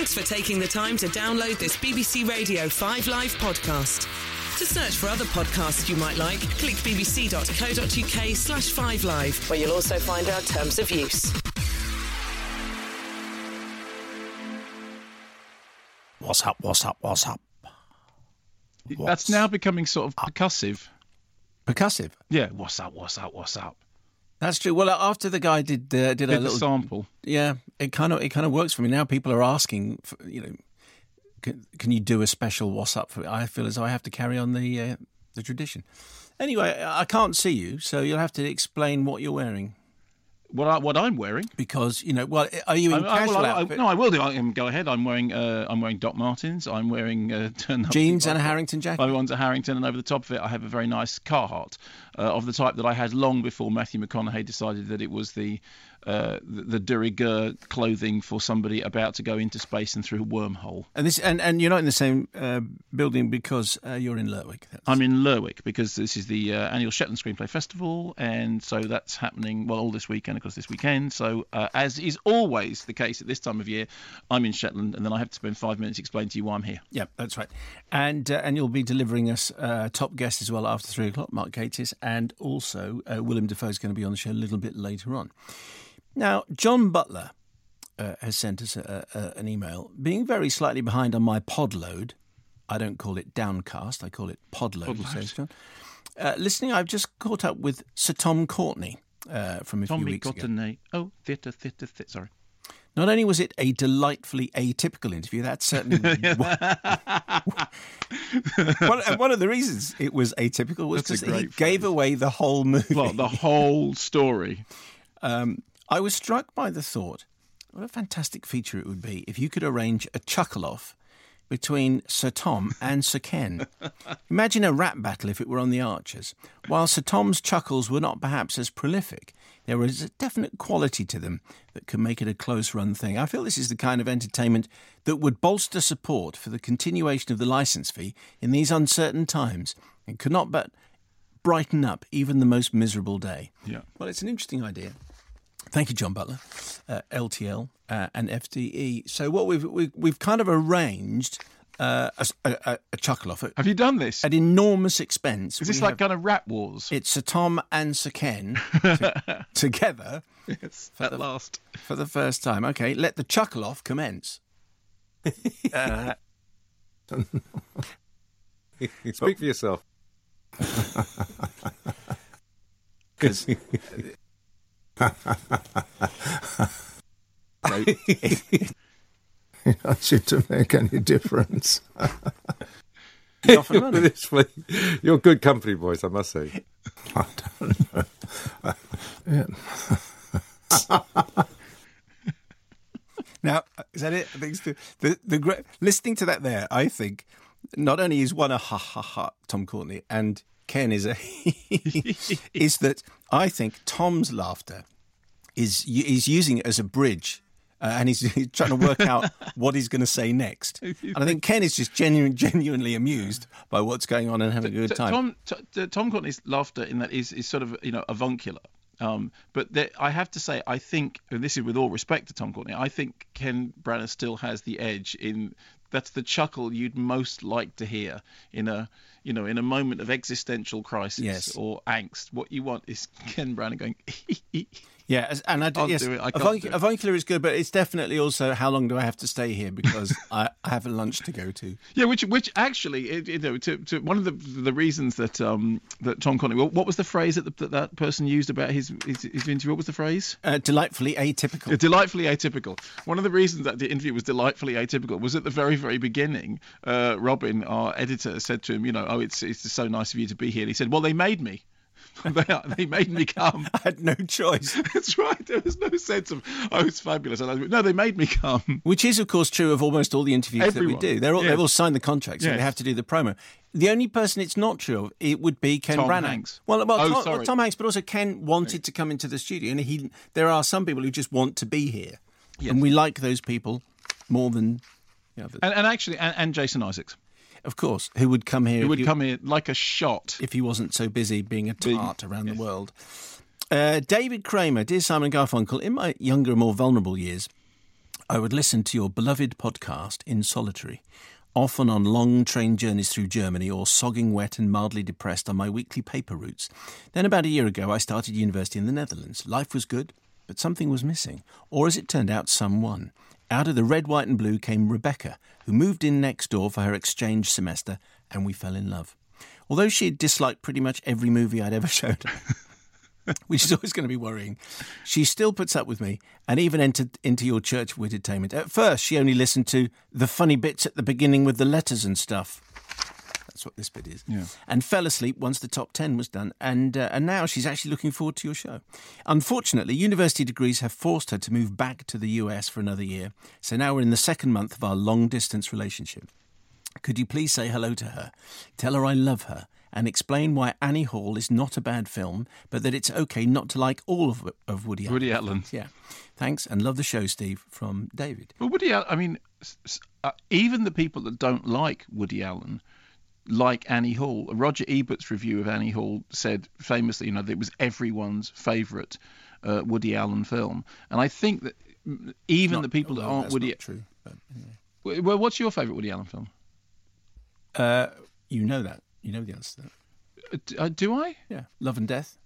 Thanks for taking the time to download this BBC Radio 5 Live podcast. To search for other podcasts you might like, click bbc.co.uk slash 5 Live, where you'll also find our terms of use. What's up? What's up? What's up? What's That's now becoming sort of percussive. percussive. Yeah, what's up? What's up? What's up? That's true. Well, after the guy did uh, did a Did the little sample. yeah, it kind of it kind of works for me now. People are asking, for, you know, can, can you do a special what's up for? I feel as though I have to carry on the uh, the tradition. Anyway, I can't see you, so you'll have to explain what you're wearing What I, what I'm wearing. because you know. Well, are you in I- casual well, I- I- outfit? no, I will do. I go ahead. I'm wearing. Uh, I'm wearing Doc Martens. I'm wearing uh, jeans and a Harrington jacket. My one's a Harrington, and over the top of it, I have a very nice Carhartt uh, of the type that I had long before Matthew McConaughey decided that it was the uh, the, the de rigueur clothing for somebody about to go into space and through a wormhole. And this and, and you're not in the same uh, building because uh, you're in Lerwick. That's- I'm in Lerwick because this is the uh, annual Shetland Screenplay Festival, and so that's happening well all this weekend, of course, this weekend. So, uh, as is always the case at this time of year, I'm in Shetland, and then I have to spend five minutes explaining to you why I'm here. Yeah, that's right. And uh, and you'll be delivering us uh, top guest as well after three o'clock, Mark Gatiss, and also uh, Willem Dafoe is going to be on the show a little bit later on. Now, John Butler uh, has sent us a, a, an email, being very slightly behind on my pod load. I don't call it downcast; I call it pod load. Pod load. John. Uh, listening, I've just caught up with Sir Tom Courtney uh, from a few Tommy weeks ago. Courtenay. Oh, theatre, theatre, theatre. Sorry. Not only was it a delightfully atypical interview, that's certainly one, one, of the reasons it was atypical was because he great gave away the whole movie. Well, the whole story. Um, I was struck by the thought what a fantastic feature it would be if you could arrange a chuckle off between Sir Tom and Sir Ken. Imagine a rap battle if it were on the Archers. While Sir Tom's chuckles were not perhaps as prolific, there was a definite quality to them that could make it a close run thing. I feel this is the kind of entertainment that would bolster support for the continuation of the licence fee in these uncertain times and could not but brighten up even the most miserable day. Yeah. Well, it's an interesting idea. Thank you, John Butler, uh, LTL uh, and FDE. So what we've we've, we've kind of arranged uh, a, a, a chuckle off at, Have you done this? at enormous expense. Is this We like have- kind of rap wars? it's Sir Tom and Sir Ken to- together yes, at last. for the first time. Okay, let the chuckle off commence. Speak for yourself. That seem to make any difference. You're off and You're, running. you're good company, boys, I must say. I don't know. Yeah. Now, is that it? I think it's the, the, the great, listening to that there, I think not only is one a ha ha ha Tom Courtenay and Ken is a is that I think Tom's laughter is is using it as a bridge. Uh, and he's, he's trying to work out what he's going to say next. And I think Ken is just genuine, genuinely amused by what's going on and having a good time. Tom t- t- Tom Courtenay's laughter in that is, is sort of you know avuncular. Um, but there, I have to say, I think, and this is with all respect to Tom Courtenay, I think Ken Branagh still has the edge in that's the chuckle you'd most like to hear in a you know in a moment of existential crisis Yes. or angst. What you want is Ken Branagh going. Yeah, and I yes, do it, I can't avunc- do avuncular is good, but it's definitely also how long do I have to stay here because I, I have a lunch to go to. Yeah, which which actually, it, you know, to, to one of the the reasons that um that Tom Courtenay, well, what was the phrase that the, that, that person used about his, his his interview? What was the phrase? Uh, delightfully atypical. Yeah, delightfully atypical. One of the reasons that the interview was delightfully atypical was at the very, very beginning. Uh, Robin, our editor, said to him, "You know, oh, it's it's so nice of you to be here." And he said, "Well, they made me. they, they made me come." I had no choice. That's right. There was no sense of, "Oh, it's fabulous." And I, no, they made me come. Which is, of course, true of almost all the interviews that we do. They're all, Yes. They've all signed the contract, so Yes. they have to do the promo. The only person it's not true of, it would be Ken Tom Branagh. Hanks. Well, well, Oh, Tom, Tom Hanks, but also Ken wanted to come into the studio, and he. There are some people who just want to be here, and we like those people more than, the- And, and actually, and, and Jason Isaacs, of course, who would come here. who would you- come here like a shot. if he wasn't so busy being a tart around the world. Uh, David Kramer, dear Simon Garfunkel, in my younger, more vulnerable years, I would listen to your beloved podcast in solitary, often on long train journeys through Germany or sogging wet and mildly depressed on my weekly paper routes. Then, about a year ago, I started university in the Netherlands. Life was good, but something was missing, or as it turned out, someone. Out of the red, white, and blue came Rebecca, who moved in next door for her exchange semester, and we fell in love. Although she had disliked pretty much every movie I'd ever showed her, which is always going to be worrying, she still puts up with me and even entered into your church of entertainment. At first, she only listened to the funny bits at the beginning with the letters and stuff. That's what this bit is. Yeah. And fell asleep once the top 10 was done. And, uh, and now she's actually looking forward to your show. Unfortunately, university degrees have forced her to move back to the US for another year. So now we're in the second month of our long distance relationship. Could you please say hello to her? Tell her I love her and explain why Annie Hall is not a bad film, but that it's okay not to like all of, of Woody Allen. Woody Allen. Yeah. Thanks and love the show, Steve, from David. Well, Woody Allen, I mean, uh, even the people that don't like Woody Allen like Annie Hall. Roger Ebert's review of Annie Hall said famously, you know, that it was everyone's favourite uh, Woody Allen film. And I think that even Not- the people that aren't Woody. true. But, anyway. Well, what's your favourite Woody Allen film? uh, you know that. You know the answer to that. Uh, uh, do I? Yeah. Love and Death.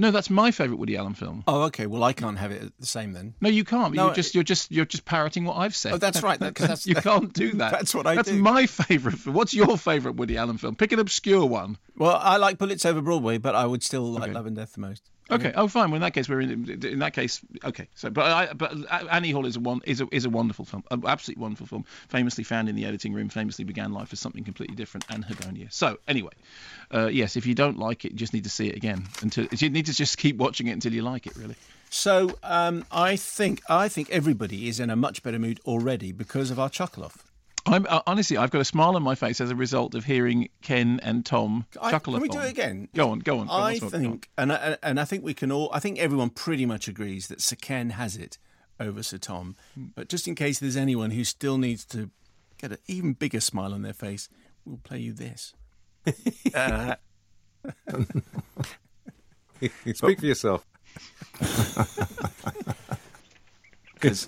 No, that's my favourite Woody Allen film. Oh, okay. Well, I can't have it the same then. No, you can't. No, you're just you're just you're just parroting what I've said. Oh, that's right, that- that's- you can't do that. That's what I That's do. my favourite film. What's your favourite Woody Allen film? Pick an obscure one. Well, I like Bullets Over Broadway, but I would still like Okay. Love and Death the most. Okay. Oh, fine. Well, in that case, we're in. In that case, okay. So, but I, but Annie Hall is a one is a is a wonderful film, an absolutely wonderful film. Famously found in the editing room. Famously began life as something completely different. Anhedonia. So, anyway, uh, yes, if you don't like it, you just need to see it again. Until you need to just keep watching it until you like it. Really. So um, I think I think everybody is in a much better mood already because of our chuckle off. I'm uh, honestly, I've got a smile on my face as a result of hearing Ken and Tom I- chuckle. can we do it again? Go on, go on. go I what's- what's going on? think, and I, and I think we can all. I think everyone pretty much agrees that Sir Ken has it over Sir Tom. But just in case there's anyone who still needs to get an even bigger smile on their face, we'll play you this. Uh, Speak for yourself. 'cause-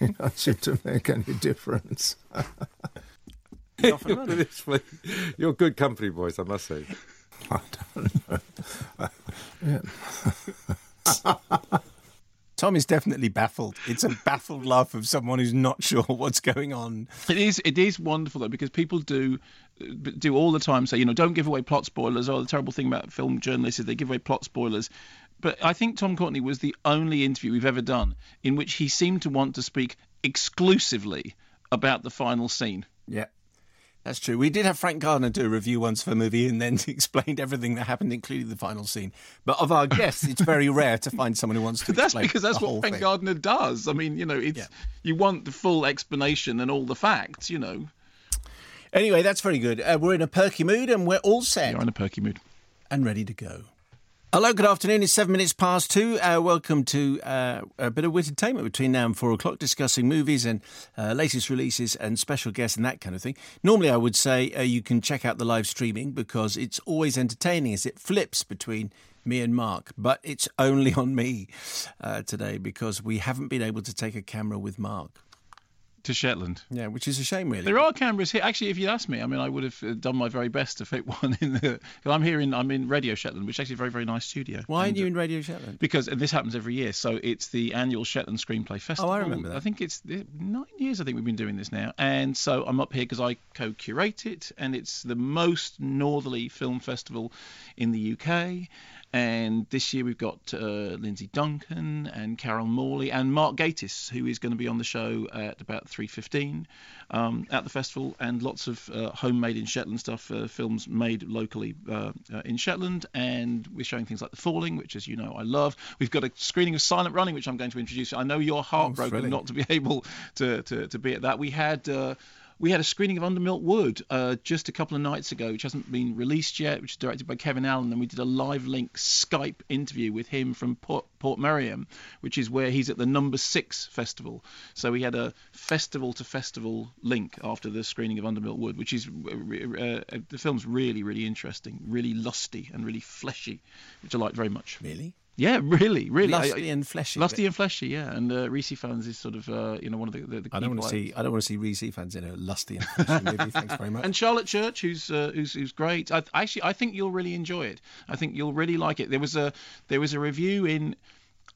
It don't seem to make any difference. You're off and running. Literally, You're good company, boys, I must say. I don't know. Tom is definitely baffled. It's a baffled laugh of someone who's not sure what's going on. It is it is wonderful though because people do uh, do all the time say you know don't give away plot spoilers. Oh, the terrible thing about film journalists is they give away plot spoilers. But I think Tom Courtenay was the only interview we've ever done in which he seemed to want to speak exclusively about the final scene. Yeah. That's true. We did have Frank Gardner do a review once for a movie and then explained everything that happened, including the final scene. But of our guests, it's very rare to find someone who wants to. That's explain because that's what Frank thing. Gardner does. I mean, you know, it's Yeah. you want the full explanation and all the facts. You know, Anyway, that's very good. Uh, we're in a perky mood and we're all set you're in a perky mood. and ready to go. Hello, good afternoon. It's seven minutes past two. Uh, welcome to uh, a bit of entertainment between now and four o'clock, discussing movies and uh, latest releases and special guests and that kind of thing. Normally, I would say uh, you can check out the live streaming because it's always entertaining as it flips between me and Mark, but it's only on me uh, today because we haven't been able to take a camera with Mark. To Shetland. Yeah, which is a shame, really. There are cameras here. Actually, if you'd asked me, I mean, I would have uh, done my very best to fit one in the. I'm here in I'm in Radio Shetland, which is actually a very very nice studio. Why aren't you uh, in Radio Shetland? Because and this happens every year. So it's the annual Shetland Screenplay Festival. Oh, I remember that. I think it's nine years. I think we've been doing this now, and so I'm up here because I co-curate it, and it's the most northerly film festival in the UK. And this year we've got uh, Lindsay Duncan and Carol Morley and Mark Gatiss, who is going to be on the show at about 3:15 um, at the festival, and lots of uh, homemade in Shetland stuff, uh, films made locally uh, uh, in Shetland, and we're showing things like The Falling, which, as you know, I love. We've got a screening of Silent Running, which I'm going to introduce. I know you're heartbroken thrilling. not to be able to, to, to be at that. We had. Uh, we had a screening of Under Milk Wood uh, just a couple of nights ago, which hasn't been released yet, which is directed by Kevin Allen, and we did a live link Skype interview with him from Port, Portmeirion, which is where he's at the Number Six Festival. So we had a festival to festival link after the screening of Under Milk Wood, which is uh, uh, the film's really really interesting, really lusty and really fleshy, which I liked very much. Really? Yeah, really, really. Lusty and fleshy. Lusty but- and fleshy, yeah. And uh, Rhys Ifans is sort of, uh, you know, one of the. the, the I don't want to see. I don't want to see Rhys Ifans in a lusty and fleshy movie. Thanks very much. And Charlotte Church, who's uh, who's who's great. I, actually, I think you'll really enjoy it. I think you'll really like it. There was a there was a review in,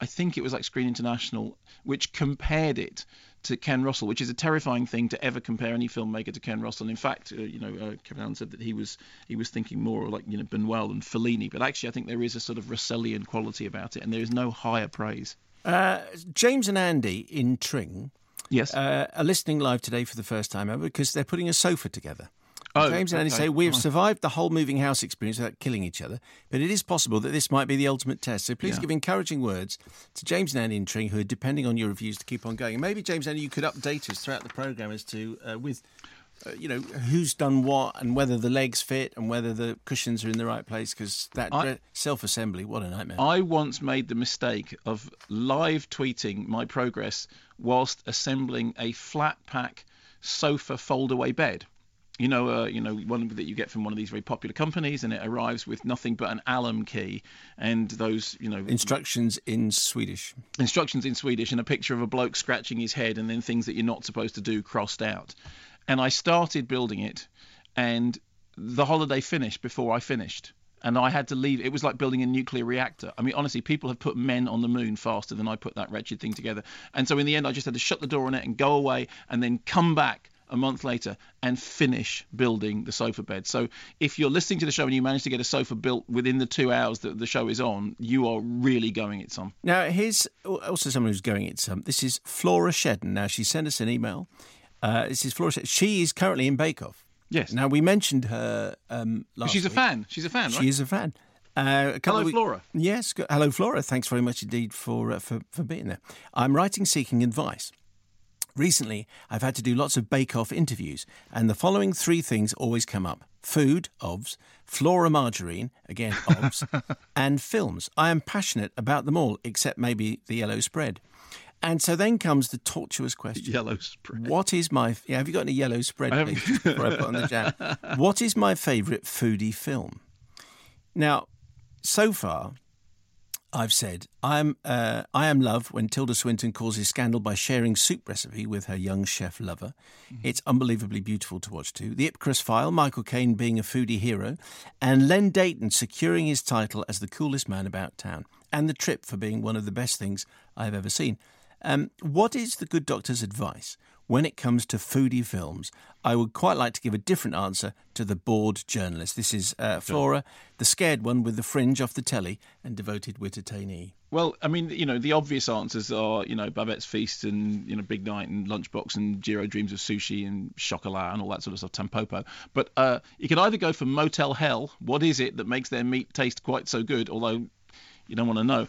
I think it was like Screen International, which compared it to Ken Russell, which is a terrifying thing to ever compare any filmmaker to Ken Russell. In fact, uh, you know, uh, Kevin Allen said that he was he was thinking more like you know Buñuel and Fellini, but actually, I think there is a sort of Russellian quality about it, and there is no higher praise. Uh, James and Andy in Tring Yes. uh, are listening live today for the first time ever because they're putting a sofa together. Oh, James and Andy okay. say we have survived the whole moving house experience without killing each other, but it is possible that this might be the ultimate test. So please Yeah. give encouraging words to James and Andy in Tring, who are depending on your reviews to keep on going. And maybe James and Andy, you could update us throughout the program as to uh, with. Uh, you know who's done what and whether the legs fit and whether the cushions are in the right place because that I- self-assembly what a nightmare I once made the mistake of live tweeting my progress whilst assembling a flat pack sofa foldaway bed. You know, uh, you know, one that you get from one of these very popular companies, and it arrives with nothing but an Allen key and those, you know, instructions in swedish instructions in Swedish and a picture of a bloke scratching his head and then things that you're not supposed to do crossed out. And I started building it, and the holiday finished before I finished. And I had to leave. It was like building a nuclear reactor. I mean, honestly, people have put men on the moon faster than I put that wretched thing together. And so in the end, I just had to shut the door on it and go away and then come back a month later and finish building the sofa bed. So if you're listening to the show and you manage to get a sofa built within the two hours that the show is on, you are really going it some. Now, here's also someone who's going it some. This is Flora Shedden. Now, she sent us an email. Uh, this is Flora Shedden. She is currently in Bake Off. Yes. Now, we mentioned her um, last She's a week. fan. She's a fan, right? She is a fan. Uh, Hello, week- Flora. Yes. Hello, Flora. Thanks very much indeed for, uh, for, for being there. I'm writing seeking advice. Recently, I've had to do lots of Bake Off interviews, and the following three things always come up food, OBS, Flora Margarine, again, OBS, and films. I am passionate about them all, except maybe the yellow spread. And so then comes the tortuous question. Yellow spread. What is my yeah? Have you got any yellow spread? Please, before I put on the jam. What is my favourite foodie film? Now, so far, I've said I am uh, I am love when Tilda Swinton causes scandal by sharing soup recipe with her young chef lover. It's unbelievably beautiful to watch too. The Ipcress File, Michael Caine being a foodie hero, and Len Deighton securing his title as the coolest man about town, and the trip for being one of the best things I've ever seen. Um, what is the good doctor's advice when it comes to foodie films? I would quite like to give a different answer to the bored journalist. This is uh, Flora, the scared one with the fringe off the telly and devoted wittertainee. Well, I mean, you know, the obvious answers are, you know, Babette's Feast and, you know, Big Night and Lunchbox and Jiro Dreams of Sushi and Chocolat and all that sort of stuff, Tampopo. But uh, you can either go for Motel Hell. What is it that makes their meat taste quite so good? Although you don't want to know.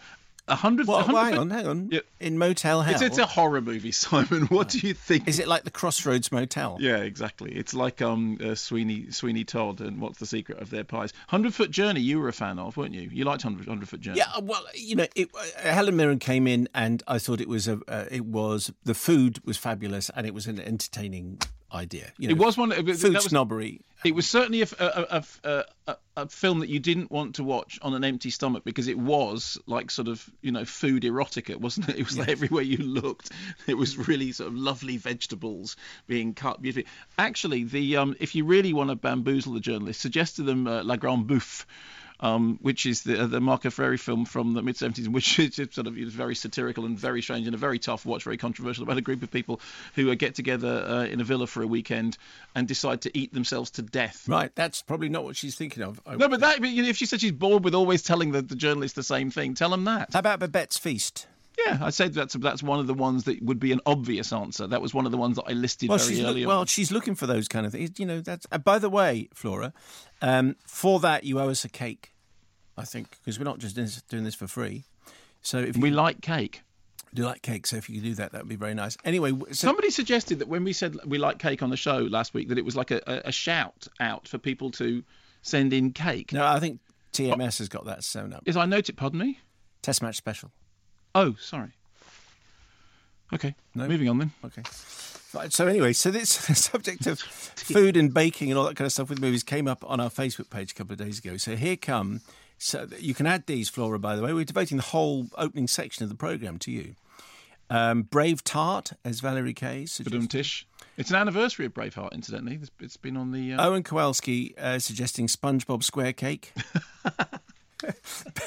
A hundred. Well, hang on, hang on. Yeah. In Motel Hell, It's, it's a horror movie, Simon. What do you think? is it like the Crossroads Motel? Yeah, exactly. It's like um uh, Sweeney Sweeney Todd and What's the Secret of Their Pies. Hundred Foot Journey, you were a fan of, weren't you? You liked Hundred Hundred Foot Journey. Yeah, well, you know, it, uh, Helen Mirren came in, and I thought it was a, uh, it was the food was fabulous, and it was an entertaining idea. You know, It was one. Food was, snobbery. It was certainly a, a, a, a, a film that you didn't want to watch on an empty stomach because it was like sort of you know food erotica, wasn't it? It was like everywhere you looked, it was really sort of lovely vegetables being cut beautifully. Actually, the um, if you really want to bamboozle the journalist, suggest to them uh, La Grande Bouffe. Um, which is the, the Marco Ferreri film from the mid 70s, which is sort of is very satirical and very strange and a very tough watch, very controversial about a group of people who uh, get together uh, in a villa for a weekend and decide to eat themselves to death. Right, that's probably not what she's thinking of. I- No, but that but, you know, if she said she's bored with always telling the, the journalist the same thing, tell them that. How about Babette's Feast? Yeah, I said that's that's one of the ones that would be an obvious answer. That was one of the ones that I listed Well, very she's early on. well, she's looking for those kind of things. You know, that's. Uh, by the way, Flora, um, for that you owe us a cake, I think, because we're not just doing this, for free. So if you, we like cake. do like cake, so if you could do that, that would be very nice. Anyway, so Somebody suggested that when we said we like cake on the show last week, that it was like a, a, a shout out for people to send in cake. no, I think TMS has got that sewn up. Is I note it? Pardon me. Test match special. Oh, sorry. Okay, No. moving on then. Okay. Right, so anyway, so this subject of food and baking and all that kind of stuff with movies came up on our Facebook page a couple of days ago. So here come. So you can add these, Flora. By the way, we're devoting the whole opening section of the program to you. Um, Brave Tart, as Valerie Kay. Badum-tish. It's an anniversary of Braveheart, incidentally. It's- It's been on the. Uh, Owen Kowalski uh, suggesting SpongeBob Square Cake.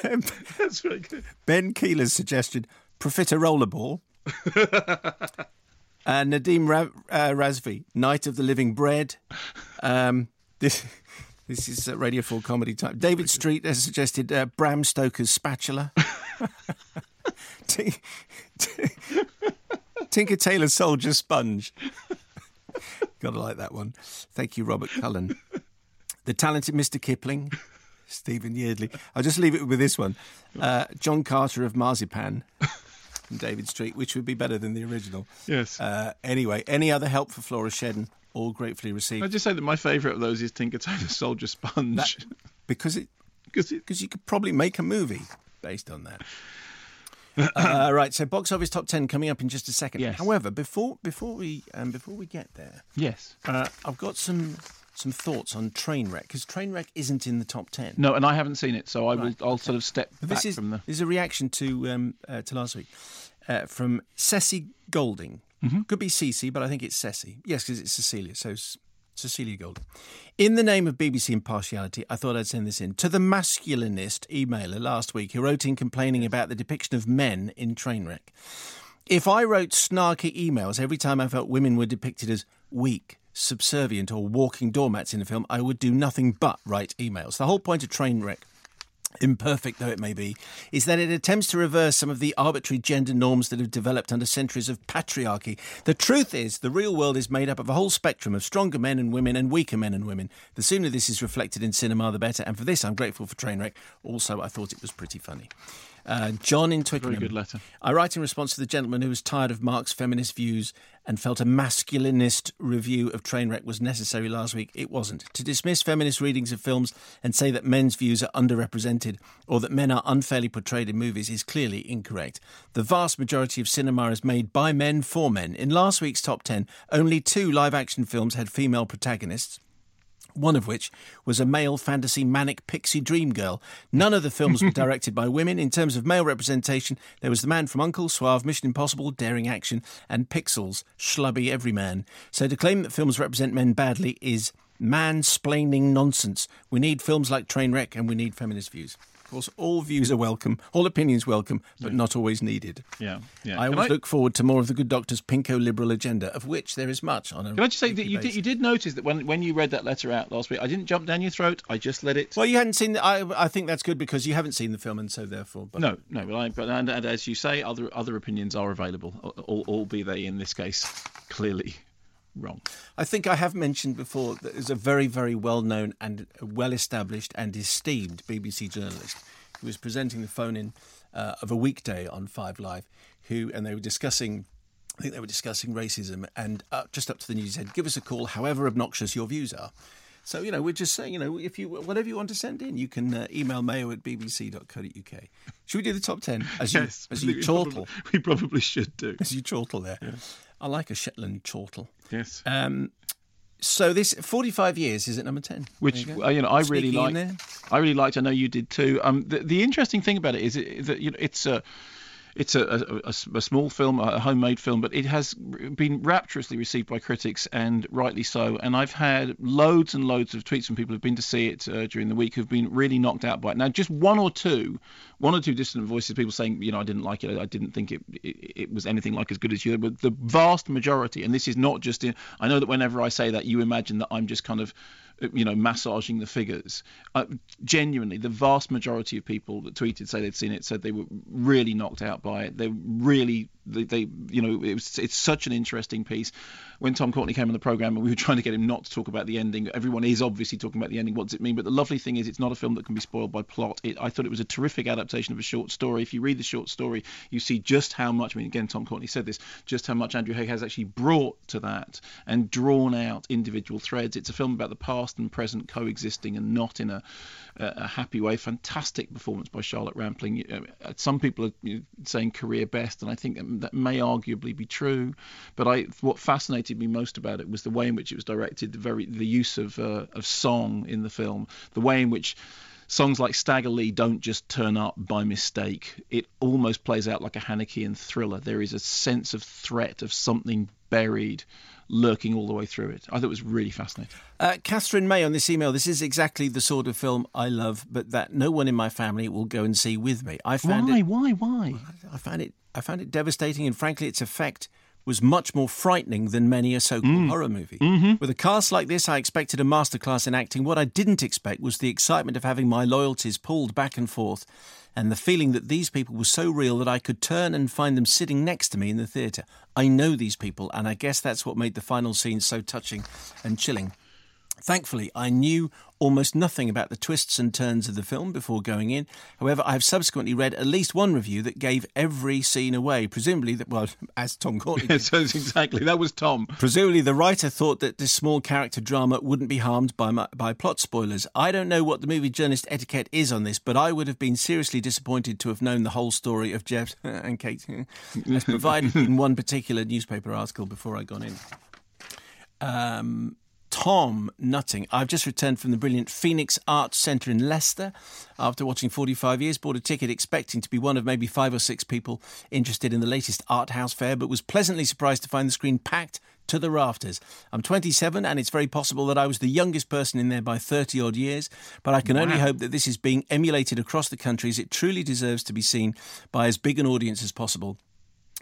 ben, That's good. ben Keeler's suggestion Profita Rollerball. uh, Nadim Ra- uh, Razvi, Night of the Living Bread. Um, this this is uh, Radio 4 comedy time. David Street has suggested uh, Bram Stoker's Spatula. T- T- Tinker Tailor Soldier Sponge. Gotta like that one. Thank you, Robert Cullen. The talented Mr. Kipling. Stephen Yeardley. I'll just leave it with this one. Uh, John Carter of Marzipan from David Street, which would be better than the original. Yes. Uh, anyway, any other help for Flora Shedden? All gratefully received. I'd just say that my favourite of those is Tinker Tailor Soldier Sponge. because it Because it, because you could probably make a movie based on that. uh, right, so box office top ten coming up in just a second. Yes. However, before before we um, before we get there, yes. uh, I've got some some thoughts on Trainwreck because Trainwreck isn't in the top ten. No, and I haven't seen it, so I will. I'll sort of step But back this is from the. this is a reaction to um, uh, to last week uh, from Ceci Golding. Mm-hmm. Could be Cece, but I think it's Ceci. Yes, because it's Cecilia. So Cecilia Golding. In the name of BBC impartiality, I thought I'd send this in to the masculinist emailer last week who wrote in complaining about the depiction of men in Trainwreck. If I wrote snarky emails every time I felt women were depicted as weak, subservient, or walking doormats in a film, I would do nothing but write emails. The whole point of Trainwreck imperfect though it may be, is that it attempts to reverse some of the arbitrary gender norms that have developed under centuries of patriarchy. The truth is, the real world is made up of a whole spectrum of stronger men and women and weaker men and women. The sooner this is reflected in cinema, the better. And for this, I'm grateful for Trainwreck. Also, I thought it was pretty funny. Uh, John in Twickenham. good letter. I write in response to the gentleman who was tired of Mark's feminist views and felt a masculinist review of Trainwreck was necessary last week. It wasn't. To dismiss feminist readings of films and say that men's views are underrepresented or that men are unfairly portrayed in movies is clearly incorrect. The vast majority of cinema is made by men for men. In last week's top 10, only two live action films had female protagonists one of which was a male fantasy manic pixie dream girl. None of the films were directed by women. In terms of male representation, there was The Man from Uncle, Suave, Mission Impossible, Daring Action, and Pixels, Schlubby Everyman. So to claim that films represent men badly is mansplaining nonsense. We need films like Trainwreck and we need feminist views. Course, all views are welcome, all opinions welcome, but not always needed. Yeah, yeah. I Can always I- look forward to more of the good doctor's pinko liberal agenda, of which there is much on a Can I just say that you did, you did notice that when, when you read that letter out last week, I didn't jump down your throat. I just let it. Well, you hadn't seen. The, I I think that's good because you haven't seen the film, and so therefore. But no, no, but, I, but and, and as you say, other other opinions are available, all, all be they in this case clearly wrong. I think I have mentioned before that there's a very, very well-known and well-established and esteemed BBC journalist who was presenting the phone-in uh, of a weekday on Five Live, who and they were discussing. I think they were discussing racism, and uh, just up to the news, said, "Give us a call, however obnoxious your views are." So you know, we're just saying, you know, if you whatever you want to send in, you can uh, email mayo at bbc.co.uk. Should we do the top ten as you Yes, as you think we chortle probably- We probably should do. as you chortle there? I like a Shetland chortle. Yes. Um, so this 45 years is at number 10. Which you uh, you know, I really like. I really liked. I know you did too. Um, the, the interesting thing about it is it, that you know it's a. It's a, a, a, small film, a homemade film, but it has been rapturously received by critics and rightly so. And I've had loads and loads of tweets from people who've been to see it uh, during the week who've been really knocked out by it. Now, just one or two, one or two distant voices, people saying, you know, I didn't like it, I didn't think it, it, it was anything like as good as you. But the vast majority, and this is not just in, I know that whenever I say that, you imagine that I'm just kind of you know, massaging the figures. Uh, genuinely, the vast majority of people that tweeted say they'd seen it said they were really knocked out by it. They really, they, they you know, it was it's such an interesting piece. When Tom Courtenay came on the program and we were trying to get him not to talk about the ending, everyone is obviously talking about the ending. What does it mean? But the lovely thing is, it's not a film that can be spoiled by plot. It, I thought it was a terrific adaptation of a short story. If you read the short story, you see just how much. I mean, again, Tom Courtenay said this, just how much Andrew Haigh has actually brought to that and drawn out individual threads. It's a film about the past and present coexisting and not in a, a happy way. Fantastic performance by Charlotte Rampling. Uh, some people are saying career best, and I think that may arguably be true. But I, what fascinated me most about it was the way in which it was directed, the very the use of uh, of song in the film, the way in which songs like Stagger Lee don't just turn up by mistake. It almost plays out like a Hanekean thriller. There is a sense of threat of something buried lurking all the way through it. I thought it was really fascinating. Uh, Catherine May on this email. This is exactly the sort of film I love, but that no one in my family will go and see with me. I found why, it. Why? Why? I found it. I found it devastating, and frankly, its effect was much more frightening than many a so-called mm. horror movie. Mm-hmm. With a cast like this, I expected a masterclass in acting. What I didn't expect was the excitement of having my loyalties pulled back and forth, and the feeling that these people were so real that I could turn and find them sitting next to me in the theatre. I know these people, and I guess that's what made the final scene so touching and chilling. Thankfully, I knew almost nothing about the twists and turns of the film before going in. However, I have subsequently read at least one review that gave every scene away. Presumably, that well, as Tom Courtenay. Yes, exactly. That was Tom. Presumably, the writer thought that this small character drama wouldn't be harmed by my, by plot spoilers. I don't know what the movie journalist etiquette is on this, but I would have been seriously disappointed to have known the whole story of Jeff and Kate, as provided in one particular newspaper article before I gone in. Um, Tom Nutting. I've just returned from the brilliant Phoenix Arts Centre in Leicester after watching 45 years. Bought a ticket expecting to be one of maybe five or six people interested in the latest art house fair, but was pleasantly surprised to find the screen packed to the rafters. I'm 27, and it's very possible that I was the youngest person in there by 30 odd years, but I can wow. only hope that this is being emulated across the country as it truly deserves to be seen by as big an audience as possible.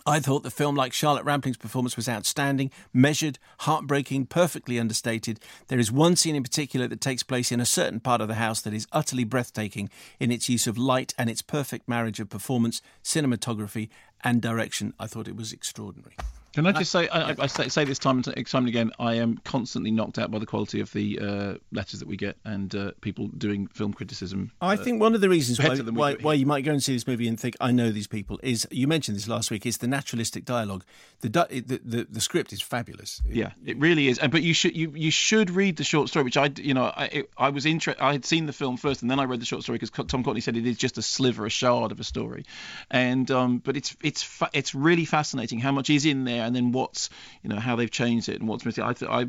I thought the film, like Charlotte Rampling's performance, was outstanding, measured, heartbreaking, perfectly understated. There is one scene in particular that takes place in a certain part of the house that is utterly breathtaking in its use of light and its perfect marriage of performance, cinematography, and direction. I thought it was extraordinary. Can I just say, I, I say, say, this time and time and again, I am constantly knocked out by the quality of the uh, letters that we get and uh, people doing film criticism. I uh, think one of the reasons why, why, why, you might go and see this movie and think, I know these people, is you mentioned this last week, is the naturalistic dialogue. The, the, the, the script is fabulous. Yeah, it really is. But you should you, you should read the short story, which I, you know, I, it, I was interested. I had seen the film first and then I read the short story because Tom Courtenay said it is just a sliver, a shard of a story. And um, But it's, it's, fa- it's really fascinating how much is in there and then what's you know how they've changed it and what's missing. I, I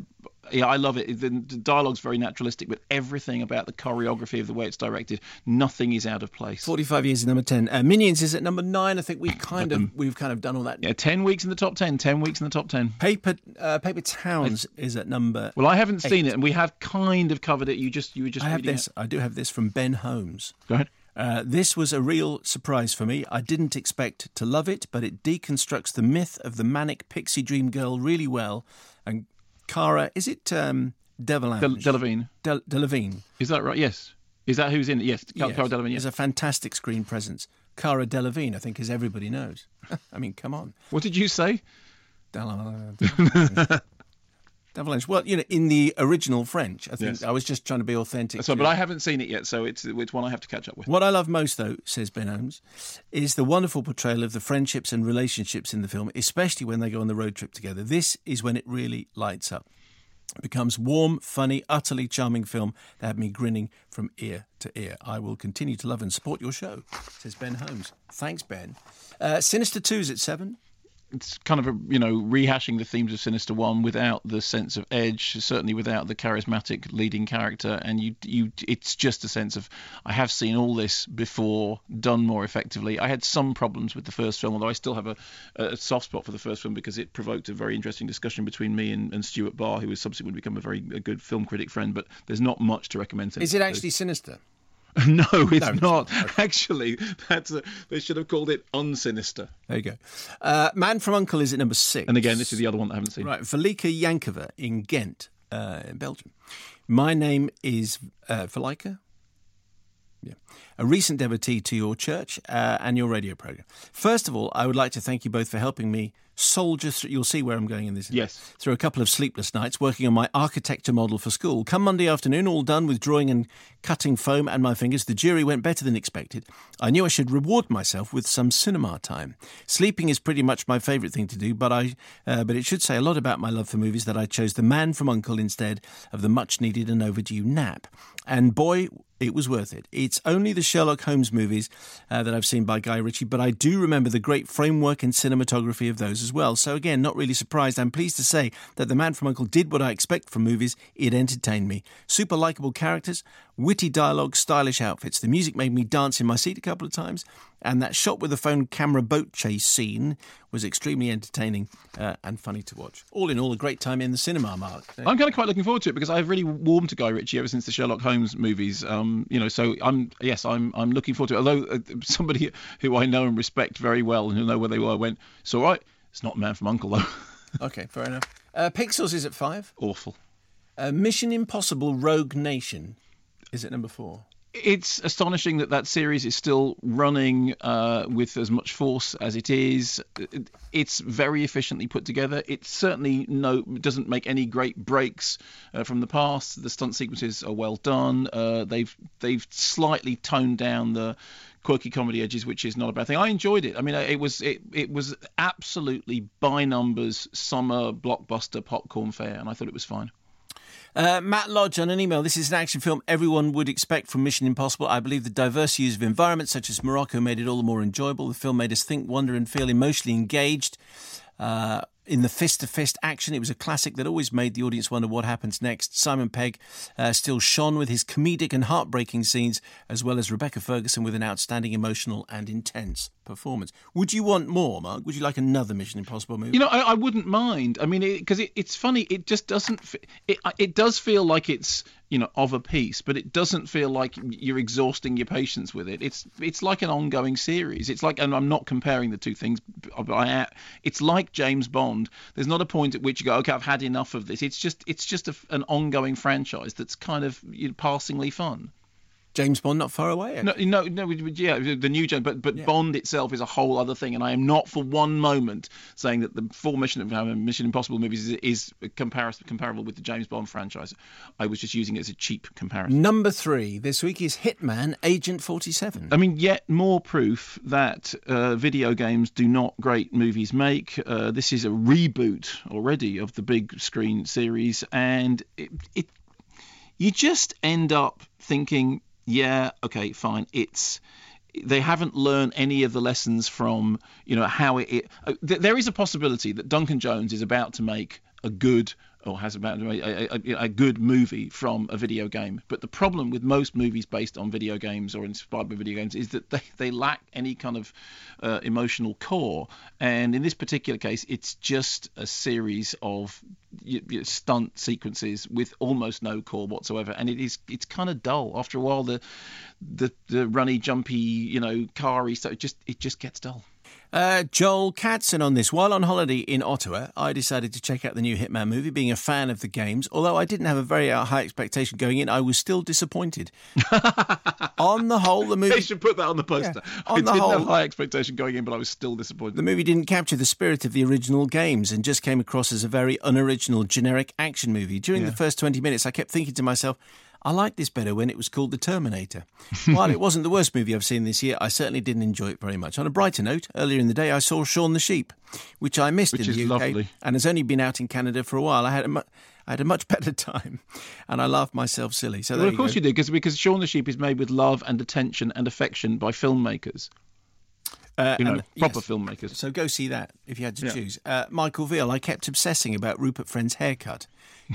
yeah, I love it. The, the, dialogue's very naturalistic, but everything about the choreography of the way it's directed, nothing is out of place. Forty-five years is number ten. Uh, Minions is at number nine. I think we kind of we've kind of done all that. Yeah, ten weeks in the top ten. Ten weeks in the top ten. Paper uh, Paper Towns it's, is at number. Well, I haven't eight. seen it, and we have kind of covered it. You just you were just. I have this. It. I do have this from Ben Holmes. Go ahead. Uh, this was a real surprise for me. I didn't expect to love it, but it deconstructs the myth of the manic pixie dream girl really well. And Cara, is it um, Delevingne? Del- Delevingne. Del- Delevingne. Is that right? Yes. Is that who's in it? Yes, yes. Cara Delevingne. Yes. There's a fantastic screen presence. Cara Delevingne, I think, as everybody knows. I mean, come on. What did you say? Avalanche. Well, you know, in the original French, I think yes. I was just trying to be authentic. So, but I haven't seen it yet, so it's it's one I have to catch up with. What I love most, though, says Ben Holmes, is the wonderful portrayal of the friendships and relationships in the film, especially when they go on the road trip together. This is when it really lights up. It becomes warm, funny, utterly charming film that had me grinning from ear to ear. I will continue to love and support your show, says Ben Holmes. Thanks, Ben. Uh, Sinister 2 is at 7 it's kind of a you know rehashing the themes of Sinister One without the sense of edge, certainly without the charismatic leading character, and you you it's just a sense of I have seen all this before done more effectively. I had some problems with the first film, although I still have a, a soft spot for the first film because it provoked a very interesting discussion between me and, and Stuart Barr, who has subsequently become a very a good film critic friend. But there's not much to recommend. Is it actually sinister? no, it's no, not. Actually, that's a, they should have called it unsinister. There you go. Uh, Man from Uncle is at number six. And again, this is the other one I haven't seen. Right, Velika Yankova in Ghent, uh, in Belgium. My name is uh, Valika. Yeah. A recent devotee to your church uh, and your radio program. First of all, I would like to thank you both for helping me soldier through. You'll see where I'm going in this. Yes. Through a couple of sleepless nights working on my architecture model for school. Come Monday afternoon, all done with drawing and cutting foam and my fingers, the jury went better than expected. I knew I should reward myself with some cinema time. Sleeping is pretty much my favourite thing to do, but I, uh, but it should say a lot about my love for movies that I chose The Man from Uncle instead of the much needed and overdue nap. And boy, it was worth it. It's only the Sherlock Holmes movies uh, that I've seen by Guy Ritchie, but I do remember the great framework and cinematography of those as well. So again, not really surprised. I'm pleased to say that The Man from Uncle did what I expect from movies. It entertained me. Super likable characters, witty dialogue, stylish outfits. The music made me dance in my seat a couple of times, and that shot with the phone camera boat chase scene was extremely entertaining uh, and funny to watch. All in all, a great time in the cinema, Mark. I'm kind of quite looking forward to it because I've really warmed to Guy Ritchie ever since the Sherlock Holmes movies. Um, you know, so I'm yes, I'm I'm looking forward to it. Although uh, somebody who I know and respect very well and who know where they were went, it's all right. It's not Man from Uncle though. okay, fair enough. Uh, Pixels is at five. Awful. Uh, Mission Impossible Rogue Nation is it number four it's astonishing that that series is still running uh, with as much force as it is. It's very efficiently put together. It certainly no doesn't make any great breaks uh, from the past. The stunt sequences are well done. Uh, they've they've slightly toned down the quirky comedy edges, which is not a bad thing. I enjoyed it. I mean, it was it it was absolutely by numbers summer blockbuster popcorn fare, and I thought it was fine. Uh, Matt Lodge on an email. This is an action film everyone would expect from Mission Impossible. I believe the diverse use of environments such as Morocco made it all the more enjoyable. The film made us think, wonder, and feel emotionally engaged. Uh, in the fist to fist action. It was a classic that always made the audience wonder what happens next. Simon Pegg uh, still shone with his comedic and heartbreaking scenes, as well as Rebecca Ferguson with an outstanding emotional and intense performance. Would you want more, Mark? Would you like another Mission Impossible movie? You know, I, I wouldn't mind. I mean, because it, it, it's funny. It just doesn't. It it does feel like it's you know of a piece, but it doesn't feel like you're exhausting your patience with it. It's it's like an ongoing series. It's like, and I'm not comparing the two things. I, it's like James Bond. There's not a point at which you go, okay, I've had enough of this. It's just it's just a, an ongoing franchise that's kind of you know, passingly fun. James Bond not far away. Actually. No, no, no, yeah, the new James, but but yeah. Bond itself is a whole other thing, and I am not for one moment saying that the full Mission Mission Impossible movies is, is comparison comparable with the James Bond franchise. I was just using it as a cheap comparison. Number three this week is Hitman Agent 47. I mean, yet more proof that uh, video games do not great movies make. Uh, this is a reboot already of the big screen series, and it, it you just end up thinking yeah, okay, fine. It's they haven't learned any of the lessons from you know how it, it uh, th- there is a possibility that Duncan Jones is about to make a good or has about a, a, a, good movie from a video game. But the problem with most movies based on video games or inspired by video games is that they, they lack any kind of uh, emotional core. And in this particular case, it's just a series of you, you stunt sequences with almost no core whatsoever, and it is it's kind of dull. After a while, the the the runny, jumpy, you know, carry stuff it just it just gets dull. Uh, Joel Katzen on this. While on holiday in Ottawa, I decided to check out the new Hitman movie. Being a fan of the games, although I didn't have a very uh, high expectation going in, I was still disappointed. on the whole, the movie. They should put that on the poster. Yeah, on I the didn't whole, have high expectation going in, but I was still disappointed. The movie didn't capture the spirit of the original games and just came across as a very unoriginal, generic action movie. During yeah. the first 20 minutes, I kept thinking to myself, I liked this better when it was called The Terminator. While it wasn't the worst movie I've seen this year, I certainly didn't enjoy it very much. On a brighter note, earlier in the day I saw Shaun the Sheep, which I missed which in the UK lovely. and has only been out in Canada for a while. I had a mu- I had a much better time, and I laughed myself silly. So well, of you course go. you did, because because Shaun the Sheep is made with love and attention and affection by filmmakers. Uh, you know, and, proper yes. filmmakers. So go see that if you had to yeah. choose. Uh, Michael Veal, I kept obsessing about Rupert Friend's haircut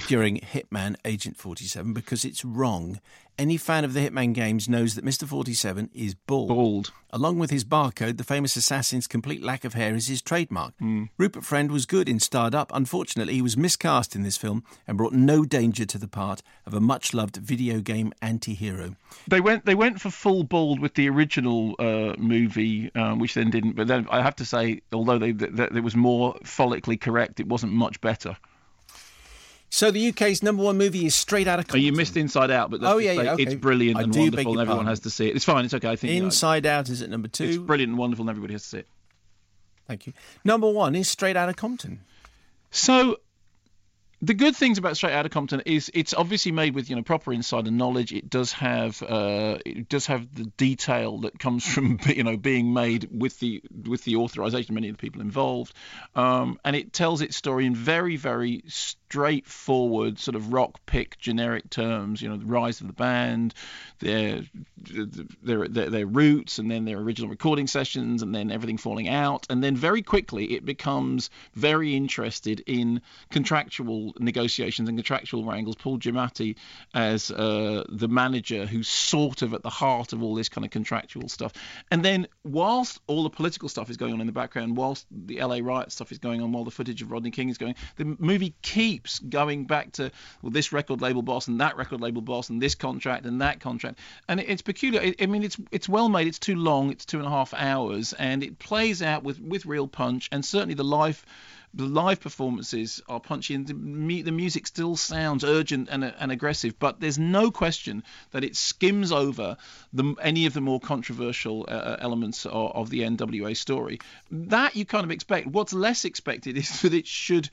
during Hitman Agent 47 because it's wrong. Any fan of the Hitman games knows that Mr. 47 is bald. Bald. Along with his barcode, the famous assassin's complete lack of hair is his trademark. Mm. Rupert Friend was good in Starred Up. Unfortunately, he was miscast in this film and brought no danger to the part of a much loved video game anti hero. They went they went for full bald with the original uh, movie, um, which then didn't. But then I have to say, although they, they, they, it was more follically correct, it wasn't much better. So the UK's number one movie is Straight Out of Compton. Oh, you missed Inside Out, but Oh, yeah, yeah, okay. it's brilliant I and wonderful, and everyone pardon. has to see it. It's fine. It's okay. I think you know, Inside Out is at number two. it's brilliant and wonderful, and everybody has to see it. Thank you. Number one is Straight Out of Compton. So the good things about Straight Outta Compton is it's obviously made with you know proper insider knowledge. It does have uh, it does have the detail that comes from you know being made with the with the authorization of many of the people involved, um, and it tells its story in very very straightforward sort of rock pick generic terms. You know the rise of the band, their their their, their roots, and then their original recording sessions, and then everything falling out, and then very quickly it becomes very interested in contractual negotiations and contractual wrangles. Paul Giamatti as uh, the manager who's sort of at the heart of all this kind of contractual stuff. And then whilst all the political stuff is going on in the background, whilst the LA riot stuff is going on, while the footage of Rodney King is going, the movie keeps going back to well, this record label boss and that record label boss and this contract and that contract. And it's peculiar. I mean, it's it's well made. It's too long. It's two and a half hours, and it plays out with with real punch. And certainly the live the live performances are punchy and the, the music still sounds urgent and, and aggressive but there's no question that it skims over the, any of the more controversial uh, elements of, of the NWA story. That you kind of expect. What's less expected is that it should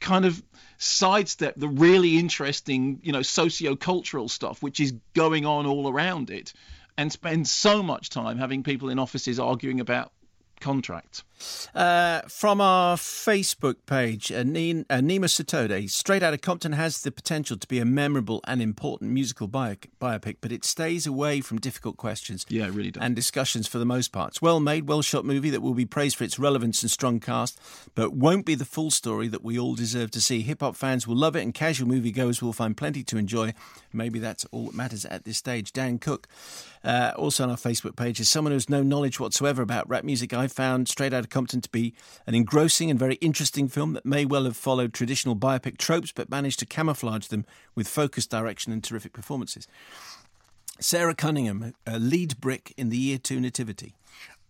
kind of sidestep the really interesting you know socio-cultural stuff which is going on all around it and spend so much time having people in offices arguing about contracts Uh, from our Facebook page, uh, Nin- uh, Nima Satode, Straight Outta Compton has the potential to be a memorable and important musical bio- biopic, but it stays away from difficult questions yeah really does and discussions for the most part. It's well made, well shot movie that will be praised for its relevance and strong cast, but won't be the full story that we all deserve to see. Hip hop fans will love it, and casual moviegoers will find plenty to enjoy. Maybe that's all that matters at this stage. Dan Cook, uh, also on our Facebook page, is someone who has no knowledge whatsoever about rap music. I found Straight Outta Compton to be an engrossing and very interesting film that may well have followed traditional biopic tropes, but managed to camouflage them with focused direction and terrific performances. Sarah Cunningham, a lead brick in the Year Two Nativity.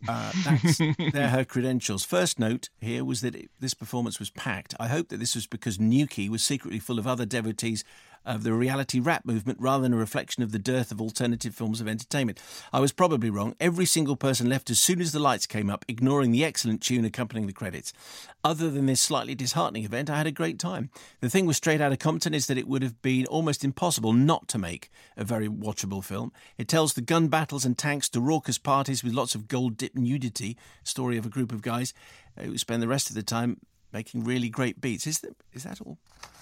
Uh, that's they're her credentials. First note here was that it, this performance was packed. I hope that this was because Newquay was secretly full of other devotees of the reality rap movement rather than a reflection of the dearth of alternative forms of entertainment. I was probably wrong. Every single person left as soon as the lights came up, ignoring the excellent tune accompanying the credits. Other than this slightly disheartening event, I had a great time. The thing with Straight Outta Compton is that it would have been almost impossible not to make a very watchable film. It tells the gun battles and tanks to raucous parties with lots of gold dip nudity, story of a group of guys uh, who spend the rest of the time making really great beats. Is that, is that all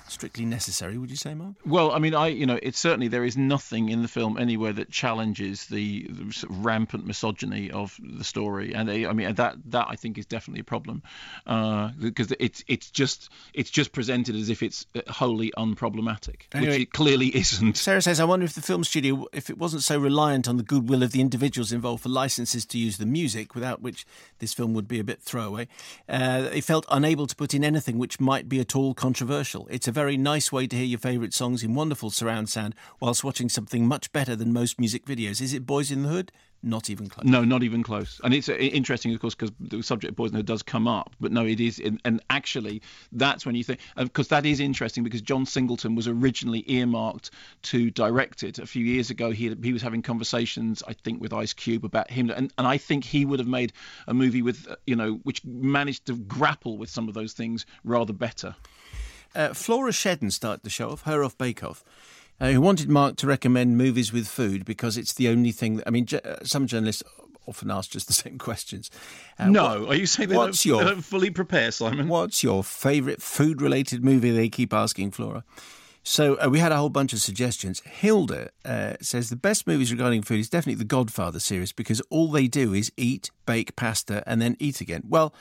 strictly necessary, would you say, Mark? Well, I mean, I you know, it's certainly there is nothing in the film anywhere that challenges the, the sort of rampant misogyny of the story, and they, I mean that that I think is definitely a problem uh, because it's it's just it's just presented as if it's uh, wholly unproblematic, Anyway- which it clearly isn't. Sarah says, I wonder if the film studio, if it wasn't so reliant on the goodwill of the individuals involved for licenses to use the music, without which this film would be a bit throwaway, uh, they felt unable to put in anything which might be at all controversial. It's a very nice way to hear your favourite songs in wonderful surround sound whilst watching something much better than most music videos. Is it Boys in the Hood? Not even close. No, not even close. And it's uh, interesting, of course, because the subject of Boys in the Hood does come up. But no, it is, and, and actually, that's when you think, because that is interesting, because John Singleton was originally earmarked to direct it a few years ago. He he was having conversations, I think, with Ice Cube about him, and and I think he would have made a movie with, uh, you know, which managed to grapple with some of those things rather better. Uh, Flora Shedden started the show off, her off Bake Off, uh, who wanted Mark to recommend movies with food because it's the only thing. That, I mean, ju- uh, some journalists often ask just the same questions. Uh, no, what- are you saying they what's don't, your- they don't fully prepare, Simon? What's your favourite food related movie? They keep asking Flora. So uh, we had a whole bunch of suggestions. Hilda uh, says the best movies regarding food is definitely the Godfather series because all they do is eat, bake pasta, and then eat again. Well,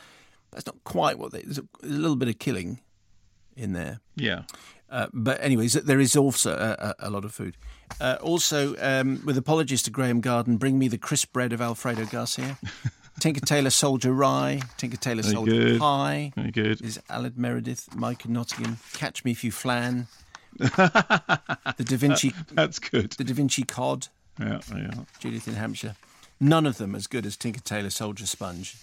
that's not quite what they. There's a, there's a little bit of killing in there. Yeah. Uh, but anyways, there is also a, a, a lot of food. Uh, also, um, with apologies to Graeme Garden, bring me the crisp bread of Alfredo Garcia. Tinker Tailor Soldier Rye, Tinker Tailor Very Soldier good. Pie. Very good. Is Aled Meredith, Mike Nottingham, Catch Me If You Flan, the Da Vinci, That's good. the Da Vinci Cod, Yeah, yeah. Judith in Hampshire. None of them as good as Tinker Tailor Soldier Sponge.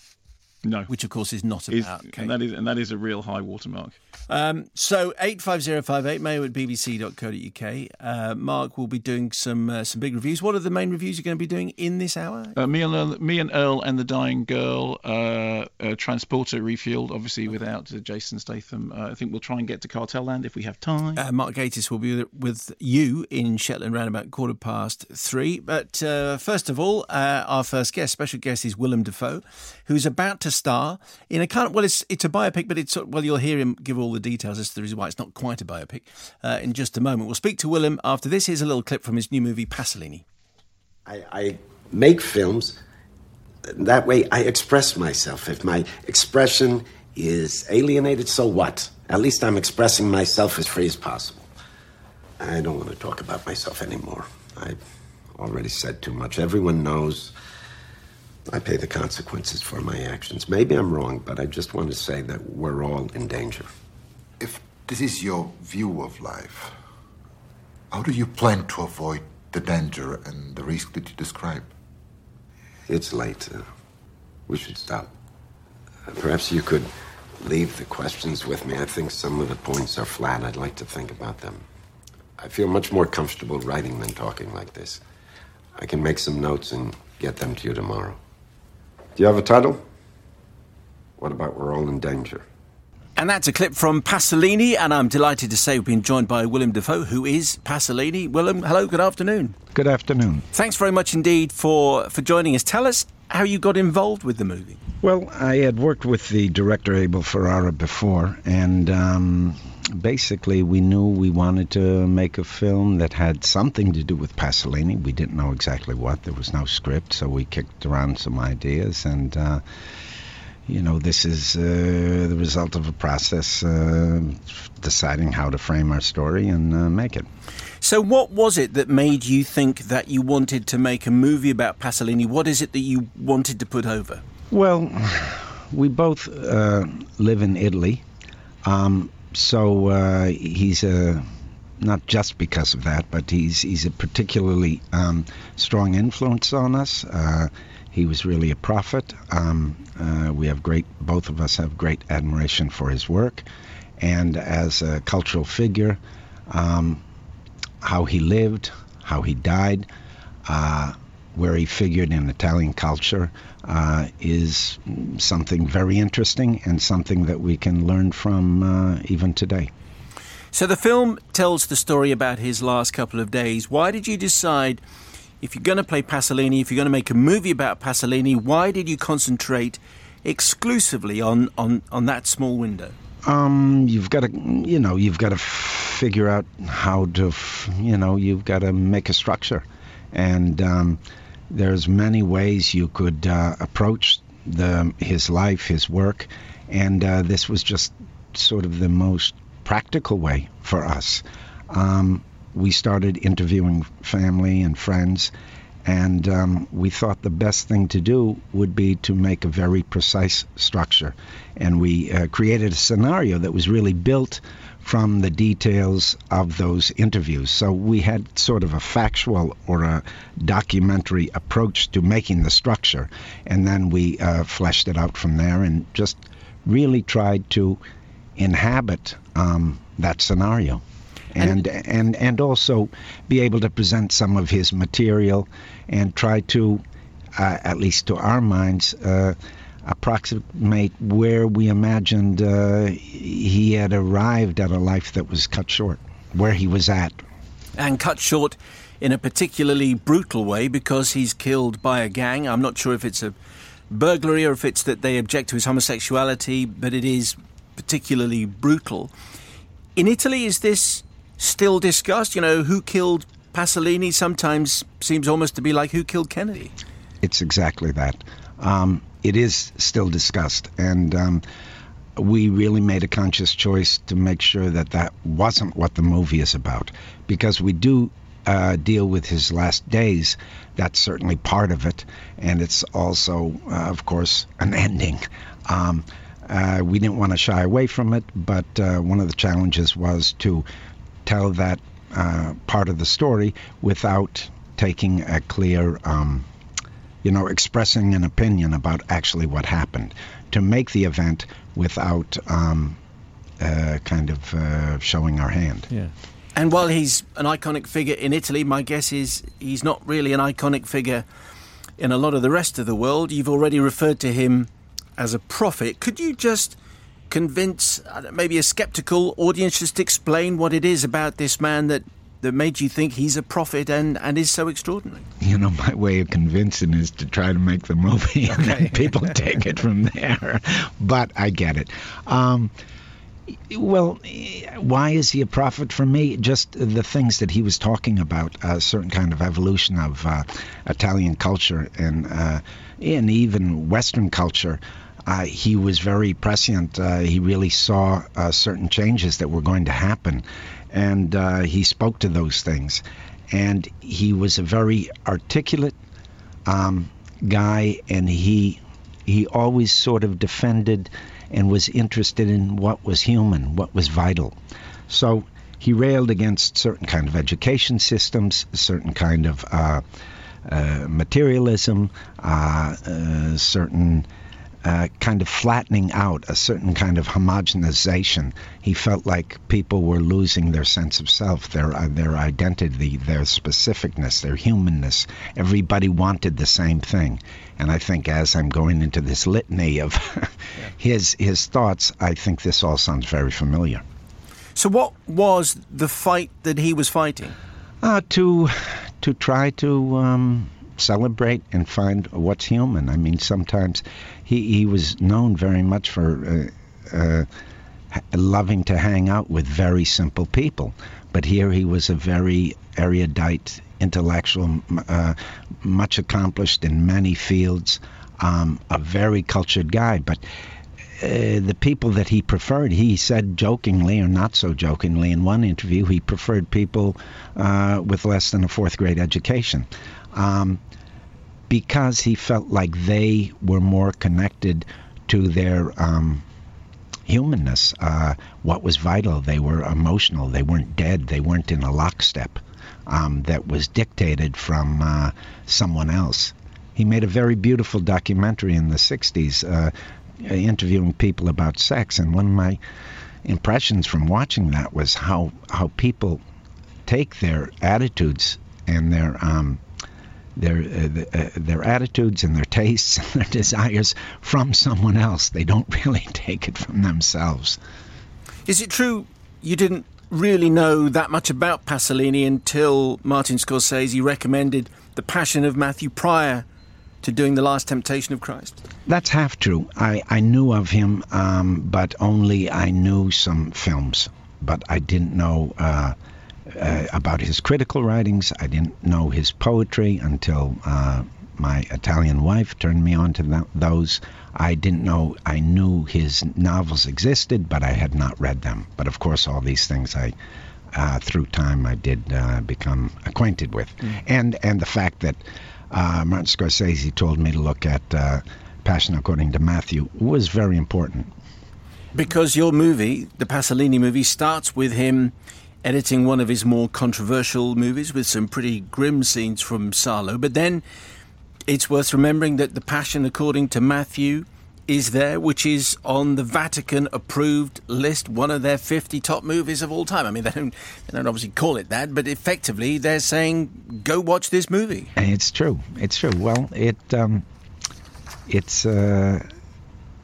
No. Which, of course, is not Is- about Kate. and that is and that is a real high watermark. Um, so eight five zero five eight mail at bbc.co.uk. Uh, Mark will be doing some uh, some big reviews. What are the main reviews you're going to be doing in this hour? Uh, me and Earl, me and Earl and the Dying Girl, uh, uh, Transporter refueled, obviously without uh, Jason Statham. Uh, I think we'll try and get to Cartel Land if we have time. Uh, Mark Gatiss will be with, you in Shetland round about quarter past three. But uh, first of all, uh, our first guest, special guest, is Willem Dafoe, who's about to star in a kind of well, it's it's a biopic, but it's well, you'll hear him give all the details as to the reason why it's not quite a biopic uh, in just a moment. We'll speak to Willem after this. Here's a little clip from his new movie Pasolini. I, I make films. That way, I express myself. If my expression is alienated, so what? At least I'm expressing myself as free as possible. I don't want to talk about myself anymore. I've already said too much. Everyone knows I pay the consequences for my actions. Maybe I'm wrong, but I just want to say that we're all in danger. If this is your view of life, how do you plan to avoid the danger and the risk that you describe? It's late. Uh, we should stop. Uh, perhaps you could leave the questions with me. I think some of the points are flat. I'd like to think about them. I feel much more comfortable writing than talking like this. I can make some notes and get them to you tomorrow. Do you have a title? What about We're All in Danger? And that's a clip from Pasolini, and I'm delighted to say we've been joined by Willem Dafoe, who is Pasolini. Willem, hello, good afternoon. Good afternoon. Thanks very much indeed for, for joining us. Tell us how you got involved with the movie. Well, I had worked with the director Abel Ferrara before, and um, basically we knew we wanted to make a film that had something to do with Pasolini. We didn't know exactly what. There was no script, so we kicked around some ideas, and uh, you know, this is uh, the result of a process uh, deciding how to frame our story and uh, make it. So, what was it that made you think that you wanted to make a movie about Pasolini? What is it that you wanted to put over? Well, we both uh, live in Italy, um, so uh, he's a not just because of that, but he's he's a particularly um, strong influence on us. Uh, he was really a prophet. Um, uh, we have great, both of us have great admiration for his work, and as a cultural figure, um, how he lived, how he died, uh, where he figured in Italian culture uh, is something very interesting and something that we can learn from uh, even today. So, the film tells the story about his last couple of days. Why did you decide, if you're going to play Pasolini, if you're going to make a movie about Pasolini, why did you concentrate exclusively on, on, on that small window? Um, you've got to, you know, you've got to figure out how to, f- you know, you've got to make a structure, and um, there's many ways you could uh, approach the his life, his work, and uh, this was just sort of the most practical way for us. Um, we started interviewing family and friends, and um, we thought the best thing to do would be to make a very precise structure. And we uh, created a scenario that was really built from the details of those interviews. So we had sort of a factual or a documentary approach to making the structure, and then we uh, fleshed it out from there and just really tried to inhabit um, that scenario. And, and and also be able to present some of his material and try to, uh, at least to our minds, uh, approximate where we imagined uh, he had arrived at a life that was cut short, where he was at. And cut short in a particularly brutal way because he's killed by a gang. I'm not sure if it's a burglary or if it's that they object to his homosexuality, but it is particularly brutal. In Italy, is this still discussed? You know, who killed Pasolini sometimes seems almost to be like who killed Kennedy. It's exactly that. Um, it is still discussed, and um, we really made a conscious choice to make sure that that wasn't what the movie is about, because we do uh, deal with his last days. That's certainly part of it, and it's also, uh, of course, an ending. Um, uh, we didn't want to shy away from it, but uh, one of the challenges was to tell that uh, part of the story without taking a clear um, you know, expressing an opinion about actually what happened, to make the event without um, uh, kind of uh, showing our hand. Yeah. And while he's an iconic figure in Italy, my guess is he's not really an iconic figure in a lot of the rest of the world. You've already referred to him as a prophet. Could you just convince uh, maybe a skeptical audience just explain what it is about this man that that made you think he's a prophet and, and is so extraordinary? You know, my way of convincing is to try to make the movie and then people take it from there. But I get it. Um, well, why is he a prophet for me? Just the things that he was talking about, a certain kind of evolution of uh, Italian culture and uh, and even Western culture. Uh, he was very prescient. Uh, he really saw uh, certain changes that were going to happen, and uh, he spoke to those things. And he was a very articulate um, guy, and he he always sort of defended and was interested in what was human, what was vital. So he railed against certain kind of education systems, certain kind of uh, uh, materialism, uh, uh certain uh, kind of flattening out, a certain kind of homogenization. He felt like people were losing their sense of self, their uh, their identity, their specificness, their humanness. Everybody wanted the same thing, and I think as I'm going into this litany of his his thoughts, I think this all sounds very familiar. So, what was the fight that he was fighting? Uh, to to try to. Um, celebrate and find what's human. I mean, sometimes he, he was known very much for uh, uh, loving to hang out with very simple people. But here he was a very erudite, intellectual, uh, much accomplished in many fields, um, a very cultured guy. But uh, the people that he preferred, he said jokingly or not so jokingly in one interview, he preferred people uh, with less than a fourth grade education. Um, because he felt like they were more connected to their um, humanness. Uh, what was vital? They were emotional. They weren't dead. They weren't in a lockstep um, that was dictated from uh, someone else. He made a very beautiful documentary in the 60s uh, interviewing people about sex, and one of my impressions from watching that was how, how people take their attitudes and their um, their uh, uh, their attitudes and their tastes and their desires from someone else. They don't really take it from themselves. Is it true you didn't really know that much about Pasolini until Martin Scorsese recommended The Passion of Matthew prior to doing The Last Temptation of Christ? That's half true. I, I knew of him, um, but only I knew some films, but I didn't know. Uh, uh, about his critical writings. I didn't know his poetry until uh, my Italian wife turned me on to th- those. I didn't know, I knew his novels existed, but I had not read them. But of course, all these things I, uh, through time, I did uh, become acquainted with. Mm. And, and the fact that uh, Martin Scorsese told me to look at uh, Passion According to Matthew was very important. Because your movie, the Pasolini movie, starts with him editing one of his more controversial movies with some pretty grim scenes from Salo. But then it's worth remembering that The Passion, according to Matthew, is there, which is on the Vatican approved list, one of their 50 top movies of all time. I mean, they don't, they don't obviously call it that, but effectively they're saying, go watch this movie. It's true. It's true. Well, it um, it's. Uh,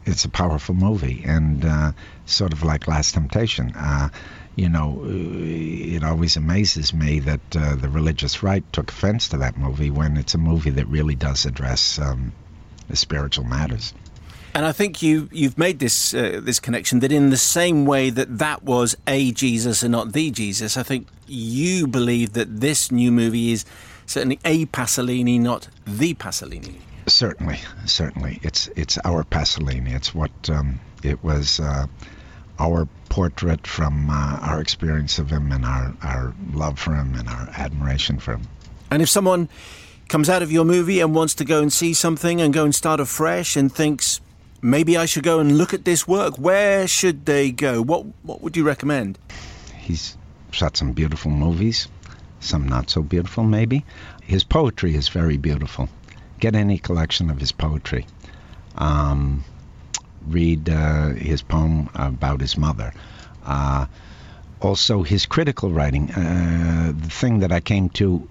it's a powerful movie and uh, sort of like Last Temptation. Uh, you know, it always amazes me that uh, the religious right took offense to that movie when it's a movie that really does address um, the spiritual matters. And I think you you've made this uh, this connection that in the same way that that was a Jesus and not the Jesus, I think you believe that this new movie is certainly a Pasolini, not the Pasolini. Certainly, certainly, it's it's our Pasolini. It's what um, it was. Uh, our portrait from uh, our experience of him and our, our love for him and our admiration for him. And if someone comes out of your movie and wants to go and see something and go and start afresh and thinks, maybe I should go and look at this work, where should they go? What, what would you recommend? He's shot some beautiful movies, some not so beautiful, maybe. His poetry is very beautiful. get any collection of his poetry. Um, read uh, his poem about his mother. Uh, also, his critical writing. Uh, the thing that I came to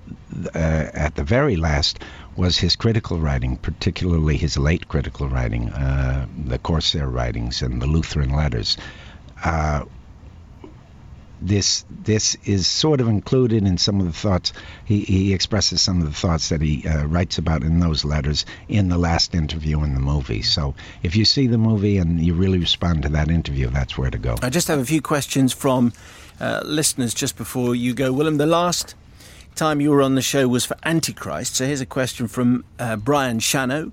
uh, at the very last was his critical writing, particularly his late critical writing, the Corsair writings and the Lutheran letters. Uh, this this is sort of included in some of the thoughts. He, he expresses some of the thoughts that he uh, writes about in those letters in the last interview in the movie. So if you see the movie and you really respond to that interview that's where to go. I just have a few questions from uh, listeners just before you go. Willem the last time you were on the show was for antichrist. So here's a question from uh, brian shano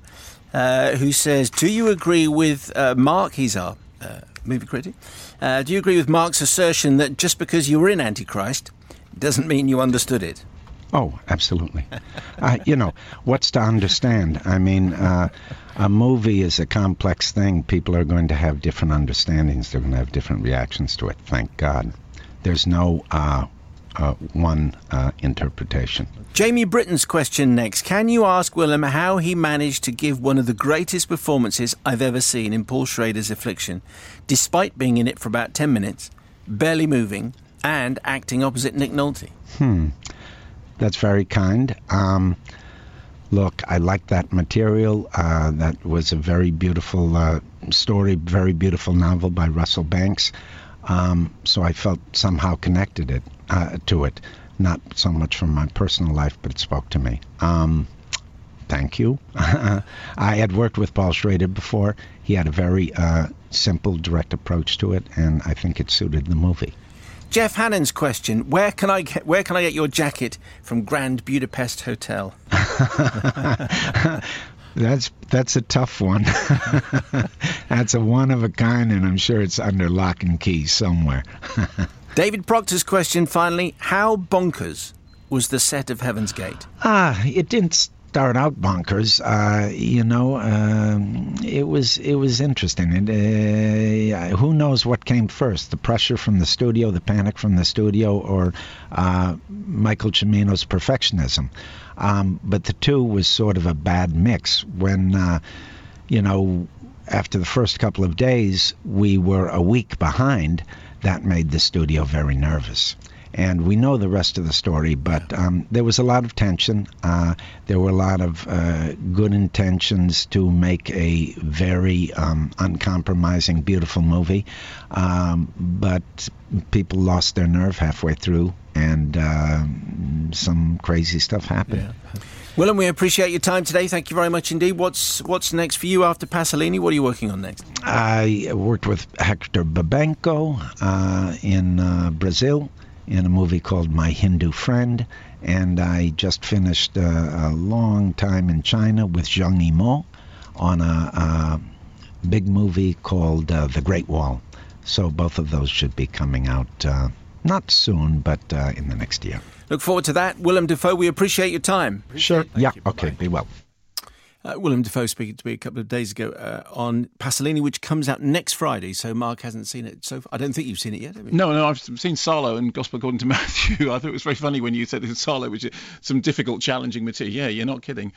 uh, who says do you agree with uh, mark he's our uh, movie critic uh, do you agree with Mark's assertion that just because you were in Antichrist doesn't mean you understood it? Oh, absolutely. uh, you know, what's to understand? I mean, uh, a movie is a complex thing. People are going to have different understandings. They're going to have different reactions to it. Thank God. There's no uh, one uh, interpretation. Jamie Britton's question next. Can you ask Willem how he managed to give one of the greatest performances I've ever seen in Paul Schrader's Affliction, despite being in it for about 10 minutes, barely moving, and acting opposite Nick Nolte? Hmm. That's very kind. Um, look, I like that material. Uh, that was a very beautiful uh, story, very beautiful novel by Russell Banks. Um, so I felt somehow connected it uh, to it, not so much from my personal life, but it spoke to me. Um, thank you. I had worked with Paul Schrader before. He had a very uh, simple, direct approach to it, and I think it suited the movie. Jeff Hannon's question: Where can I get where can I get your jacket from Grand Budapest Hotel? That's that's a tough one. that's a one of a kind, and I'm sure it's under lock and key somewhere. David Proctor's question finally: How bonkers was the set of Heaven's Gate? Ah, it didn't start out bonkers. Uh, you know, um, it was it was interesting. And uh, who knows what came first? The pressure from the studio, the panic from the studio, or uh, Michael Cimino's perfectionism. Um, but the two was sort of a bad mix. When, uh, you know, after the first couple of days, we were a week behind. That made the studio very nervous. And we know the rest of the story, but um, there was a lot of tension. Uh, there were a lot of uh, good intentions to make a very um, uncompromising, beautiful movie. Um, but people lost their nerve halfway through and uh, some crazy stuff happened. Yeah. Willem, we appreciate your time today. Thank you very much indeed. What's what's next for you after Pasolini? What are you working on next? I worked with Hector Babenco uh, in uh, Brazil in a movie called My Hindu Friend, and I just finished uh, a long time in China with Zhang Yimou on a, a big movie called uh, The Great Wall. So both of those should be coming out uh, not soon, but uh, in the next year. Look forward to that. Willem Dafoe, we appreciate your time. Appreciate Sure. yeah. You. Okay. Be well. Uh, Willem Dafoe speaking to me a couple of days ago uh, on Pasolini, which comes out next Friday. So Mark hasn't seen it. So I don't think you've seen it yet. No, no, I've seen Salo and Gospel According to Matthew. I thought it was very funny when you said this Salo, which is some difficult, challenging material. Yeah, you're not kidding.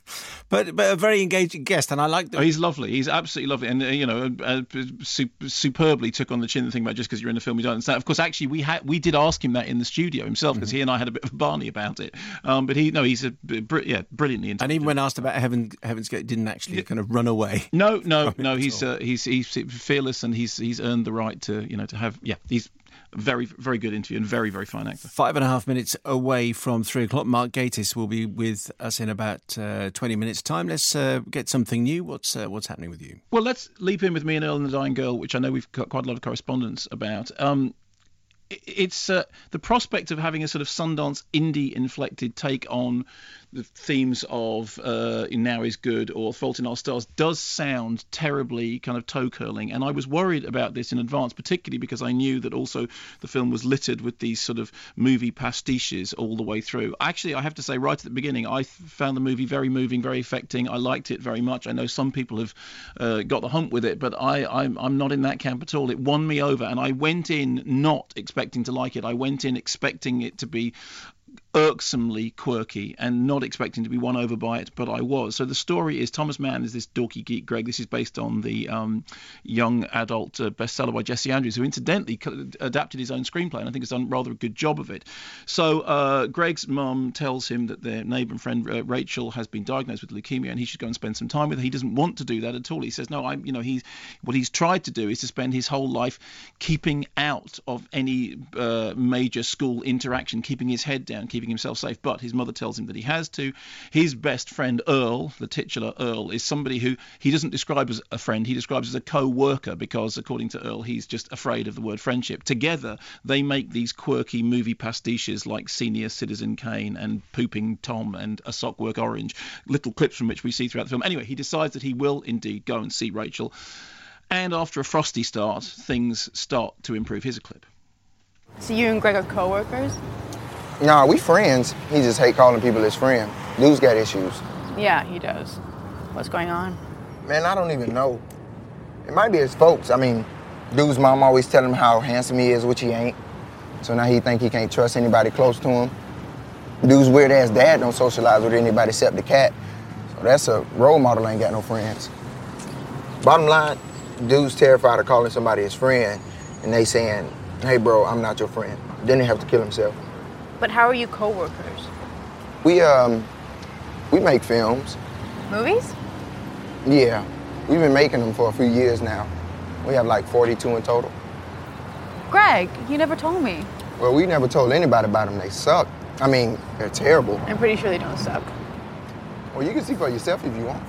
but but a very engaging guest, and I like. The... Oh, he's lovely. He's absolutely lovely, and uh, you know, uh, superbly took on the chin the thing about just because you're in the film you don't understand. Of course, actually, we had we did ask him that in the studio himself because mm-hmm. he and I had a bit of a Barney about it. Um, but he no, he's a yeah, brilliantly. And even when asked about Heaven, Heaven's Gate, didn't actually kind of run away. No, no, no. He's uh, he's he's fearless and he's he's earned the right to you know to have yeah he's very very good interview and very very fine actor. Five and a half minutes away from three o'clock. Mark Gatiss will be with us in about uh, twenty minutes' time. Let's uh, get something new. What's uh, what's happening with you? Well, let's leap in with me and Earl and the Dying Girl, which I know we've got quite a lot of correspondence about. Um, it's uh, the prospect of having a sort of Sundance indie inflected take on the themes of uh, Now is Good or Fault in Our Stars does sound terribly kind of toe curling. And I was worried about this in advance, particularly because I knew that also the film was littered with these sort of movie pastiches all the way through. Actually, I have to say, right at the beginning, I found the movie very moving, very affecting. I liked it very much. I know some people have uh, got the hump with it, but I, I'm, I'm not in that camp at all. It won me over, and I went in not expecting to like it. I went in expecting it to be irksomely quirky and not expecting to be won over by it, but I was. So the story is Thomas Mann is this dorky geek Greg. This is based on the um, young adult uh, bestseller by Jesse Andrews, who incidentally adapted his own screenplay and I think has done rather a good job of it. So uh, Greg's mum tells him that their neighbour and friend uh, Rachel has been diagnosed with leukemia and he should go and spend some time with her. He doesn't want to do that at all. He says, no, I'm, you know, he's what he's tried to do is to spend his whole life keeping out of any uh, major school interaction, keeping his head down, keeping keeping himself safe, but his mother tells him that he has to. His best friend, Earl, the titular Earl, is somebody who he doesn't describe as a friend, he describes as a co worker because, according to Earl, he's just afraid of the word friendship. Together, they make these quirky movie pastiches like Senior Citizen Kane and Pooping Tom and A Sockwork Orange, little clips from which we see throughout the film. Anyway, he decides that he will indeed go and see Rachel. And after a frosty start, things start to improve. Here's a clip. So you and Greg are co-workers? Nah, we friends. He just hate calling people his friend. Dude's got issues. Yeah, he does. What's going on? Man, I don't even know. It might be his folks. I mean, dude's mom always tell him how handsome he is, which he ain't. So now he think he can't trust anybody close to him. Dude's weird ass dad don't socialize with anybody except the cat. So that's a role model ain't got no friends. Bottom line, dude's terrified of calling somebody his friend, and they saying, "Hey, bro, I'm not your friend." Then he have to kill himself. But how are you co-workers? We um we make films. Movies? Yeah. We've been making them for a few years now. We have like 42 in total. Greg, you never told me. Well, we never told anybody about them. They suck. I mean, they're terrible. I'm pretty sure they don't suck. Well, you can see for yourself if you want.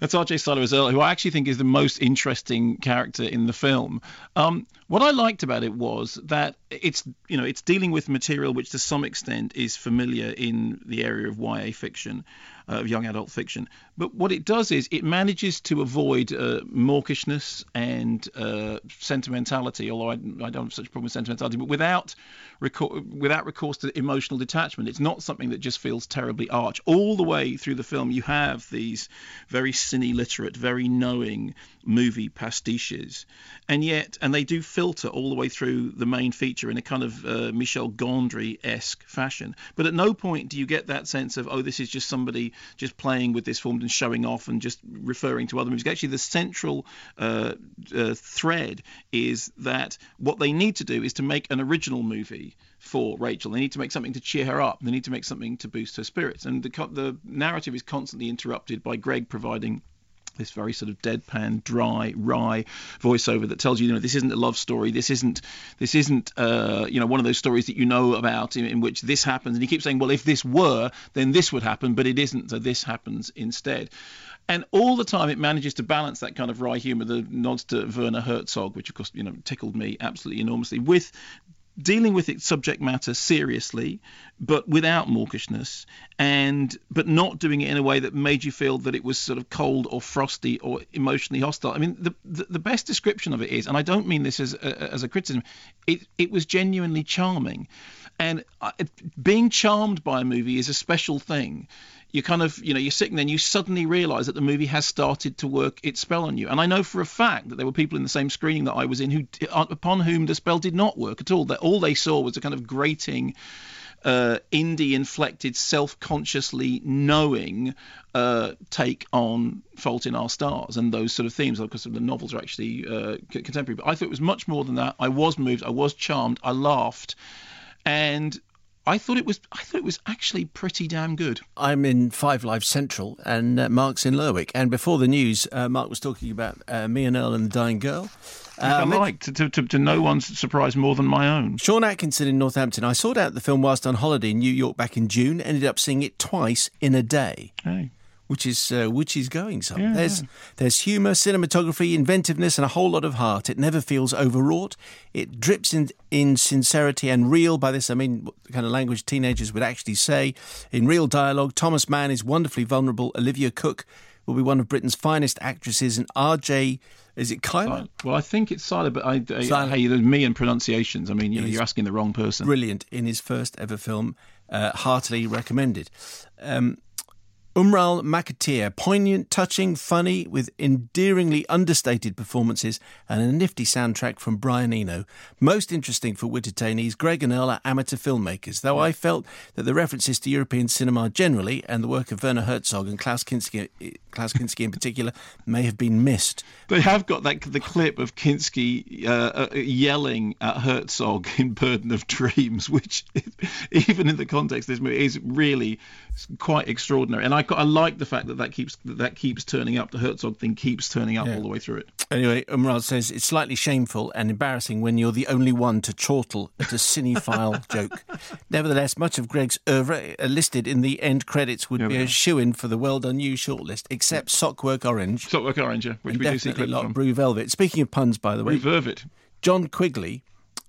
That's R.J. Cyler as who I actually think is the most interesting character in the film. Um, what I liked about it was that it's you know it's dealing with material which to some extent is familiar in the area of YA fiction, uh, of young adult fiction. But what it does is it manages to avoid uh, mawkishness and uh, sentimentality. Although I, I, don't have such a problem with sentimentality, but without without recourse to emotional detachment, it's not something that just feels terribly arch. All the way through the film, you have these very cine literate, very knowing movie pastiches, and yet and they do filter all the way through the main feature in a kind of uh, Michel Gondry esque fashion. But at no point do you get that sense of oh this is just somebody just playing with this form and showing off and just referring to other movies. Actually, the central uh, uh, thread is that what they need to do is to make an original movie for Rachel. They need to make something to cheer her up. They need to make something to boost her spirits. And the, the narrative is constantly interrupted by Greg providing this very sort of deadpan, dry, wry voiceover that tells you, you know, this isn't a love story. This isn't, this isn't, uh, you know, one of those stories that you know about in, in, which this happens. And he keeps saying, well, if this were, then this would happen, but it isn't. So this happens instead. And all the time, it manages to balance that kind of wry humour, the nods to Werner Herzog, which of course, you know, tickled me absolutely enormously, with dealing with its subject matter seriously, but without mawkishness, and but not doing it in a way that made you feel that it was sort of cold or frosty or emotionally hostile. I mean, the the, the best description of it is, and I don't mean this as a, as a criticism, it it was genuinely charming, and uh, being charmed by a movie is a special thing you kind of you know you're sitting there and you suddenly realize that the movie has started to work its spell on you. And i know for a fact that there were people in the same screening that i was in who uh, upon whom the spell did not work at all. That all they saw was a kind of grating uh, indie inflected self-consciously knowing uh, take on fault in our stars and those sort of themes. Because the novels are actually uh, contemporary but i thought it was much more than that. I was moved. I was charmed. I laughed. And I thought it was I thought it was actually pretty damn good. I'm in Five Live Central, and uh, Mark's in Lerwick. And before the news, uh, Mark was talking about uh, Me and Earl and the Dying Girl. I um, like to, to, to, to, no one's surprise more than my own. Sean Atkinson in Northampton. I sought out the film whilst on holiday in New York back in June. Ended up seeing it twice in a day. Hey which is uh, which is going some. Yeah, there's there's humour, cinematography, inventiveness, and a whole lot of heart. It never feels overwrought. It drips in in sincerity and real. By this I mean the kind of language teenagers would actually say in real dialogue. Thomas Mann is wonderfully vulnerable. Olivia Cooke will be one of Britain's finest actresses, and R.J. Is it Kyler? Well, I think it's Siler, but I, I hey, me and pronunciations. I mean, you know, you're asking the wrong person. Brilliant in his first ever film. Uh, heartily recommended. Um, Umral Makatir, poignant, touching, funny, with endearingly understated performances and a nifty soundtrack from Brian Eno. Most interesting for Wittertainees, Greg and Earl are amateur filmmakers, though I felt that the references to European cinema generally and the work of Werner Herzog and Klaus Kinski, Klaus Kinski in particular may have been missed. They have got that the clip of Kinski uh, uh, yelling at Herzog in Burden of Dreams, which even in the context of this movie is really quite extraordinary. And I, I like the fact that that keeps that, that keeps turning up. The Herzog thing keeps turning up Yeah. all the way through it. Anyway, Umral says it's slightly shameful and embarrassing when you're the only one to chortle at a cinephile joke. Nevertheless, much of Greg's oeuvre uh, listed in the end credits would Yeah, be a shoe in for the well done you shortlist, except Sockwork Orange. Sockwork Orange, yeah, which we do see clips Lot from. Brew Velvet. Speaking of puns, by the way, Reverve it. John Quigley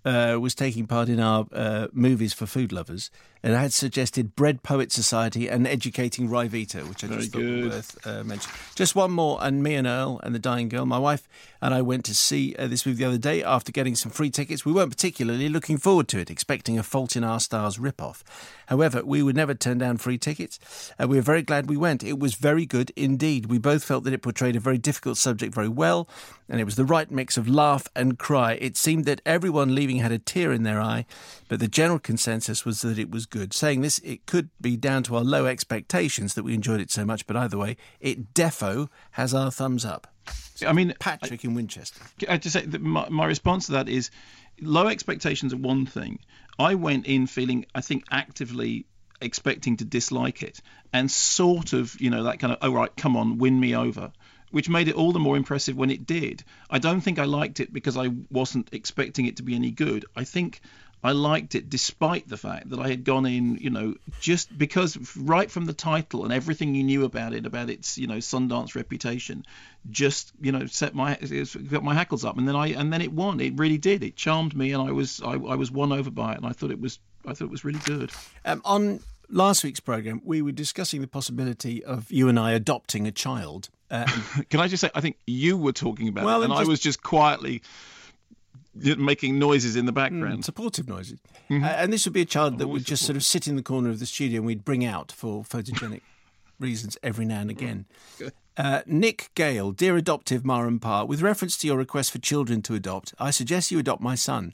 uh, was taking part in our uh, movies for food lovers and I had suggested Bread Poet Society and Educating Ryvita, which I Very just thought good. worth uh, mentioning. Just one more, and me and Earl and the Dying Girl, my wife and I went to see uh, this movie the other day after getting some free tickets. We weren't particularly looking forward to it, expecting a Fault in Our Stars rip-off. However, we would never turn down free tickets, and we were very glad we went. It was very good indeed. We both felt that it portrayed a very difficult subject very well, and it was the right mix of laugh and cry. It seemed that everyone leaving had a tear in their eye, but the general consensus was that it was good. Saying this, it could be down to our low expectations that we enjoyed it so much, but either way, it defo has our thumbs up. I mean, Patrick in Winchester. I to say my, my response to that is low expectations are one thing. I went in feeling, I think, actively expecting to dislike it, and sort of, you know, that kind of, oh right, come on, win me over. Which made it all the more impressive when it did. I don't think I liked it because I wasn't expecting it to be any good. I think I liked it despite the fact that I had gone in, you know, just because right from the title and everything you knew about it, about its, you know, Sundance reputation, just, you know, set my got my hackles up, and then I and then it won. It really did. It charmed me, and I was I, I was won over by it, and I thought it was I thought it was really good. Um, on last week's programme, we were discussing the possibility of you and I adopting a child. Uh, Can I just say, I think you were talking about Well, it, and and I was just quietly making noises in the background. supportive noises. Uh, and this would be a child that would just sort of sit in the corner of the studio and we'd bring out for photogenic reasons every now and again. Uh, Nick Gale, dear adoptive Ma and Pa, with reference to your request for children to adopt, I suggest you adopt my son.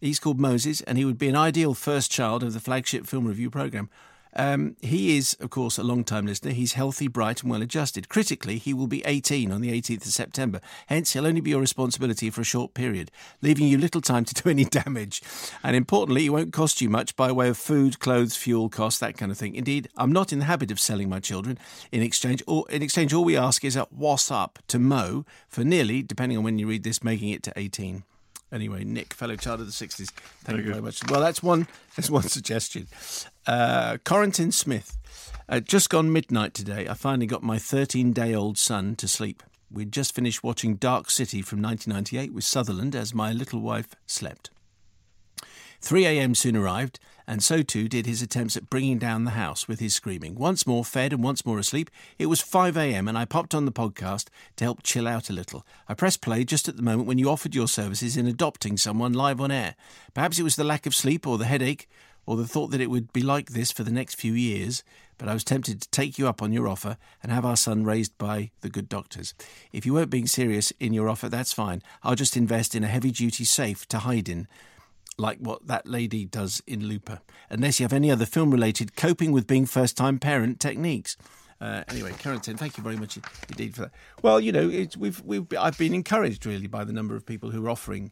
He's called Moses, and he would be an ideal first child of the flagship film review program. Um, he is, of course, a long time listener. He's healthy, bright, and well adjusted. Critically, he will be 18 on the 18th of September. Hence, he'll only be your responsibility for a short period, leaving you little time to do any damage. And importantly, he won't cost you much by way of food, clothes, fuel costs, that kind of thing. Indeed, I'm not in the habit of selling my children. In exchange, or in exchange, all we ask is a what's up to Mo for nearly, depending on when you read this, making it to 18. Anyway, Nick, fellow child of the 60s, thank you very much. Well, that's one, that's one suggestion. Uh, Corentin Smith, uh, just gone midnight today. I finally got my 13 day old son to sleep. We'd just finished watching Dark City from 1998 with Sutherland as my little wife slept. 3 a.m. soon arrived, and so too did his attempts at bringing down the house with his screaming. Once more fed and once more asleep, it was 5 a.m., and I popped on the podcast to help chill out a little. I pressed play just at the moment when you offered your services in adopting someone live on air. Perhaps it was the lack of sleep or the headache or the thought that it would be like this for the next few years, but I was tempted to take you up on your offer and have our son raised by the good doctors. If you weren't being serious in your offer, that's fine. I'll just invest in a heavy duty safe to hide in like what that lady does in Looper, unless you have any other film related coping with being first time parent techniques. Uh, anyway, Carrington, thank you very much indeed for that. Well, you know, we've, we've, I've been encouraged really by the number of people who are offering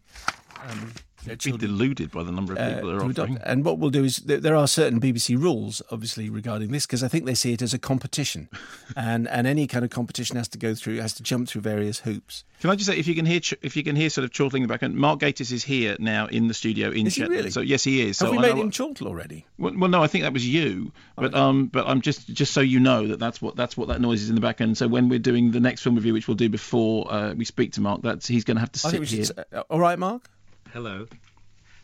um, Be deluded by the number of uh, people that are to adopt. offering. And what we'll do is th- there are certain BBC rules, obviously, regarding this because I think they see it as a competition, and and any kind of competition has to go through has to jump through various hoops. Can I just say, if you can hear, ch- if you can hear sort of chortling in the background, Mark Gatiss is here now in the studio in Is he Shetland. really? So yes, he is. Have so we I made know- him chortle already? Well, well, no, I think that was you, but um, but I'm just just so you know that that's what that's what that noise is in the background. So when we're doing the next film review, which we'll do before uh, we speak to Mark, that's he's going to have to sit here. should. uh, all right, Mark. Hello.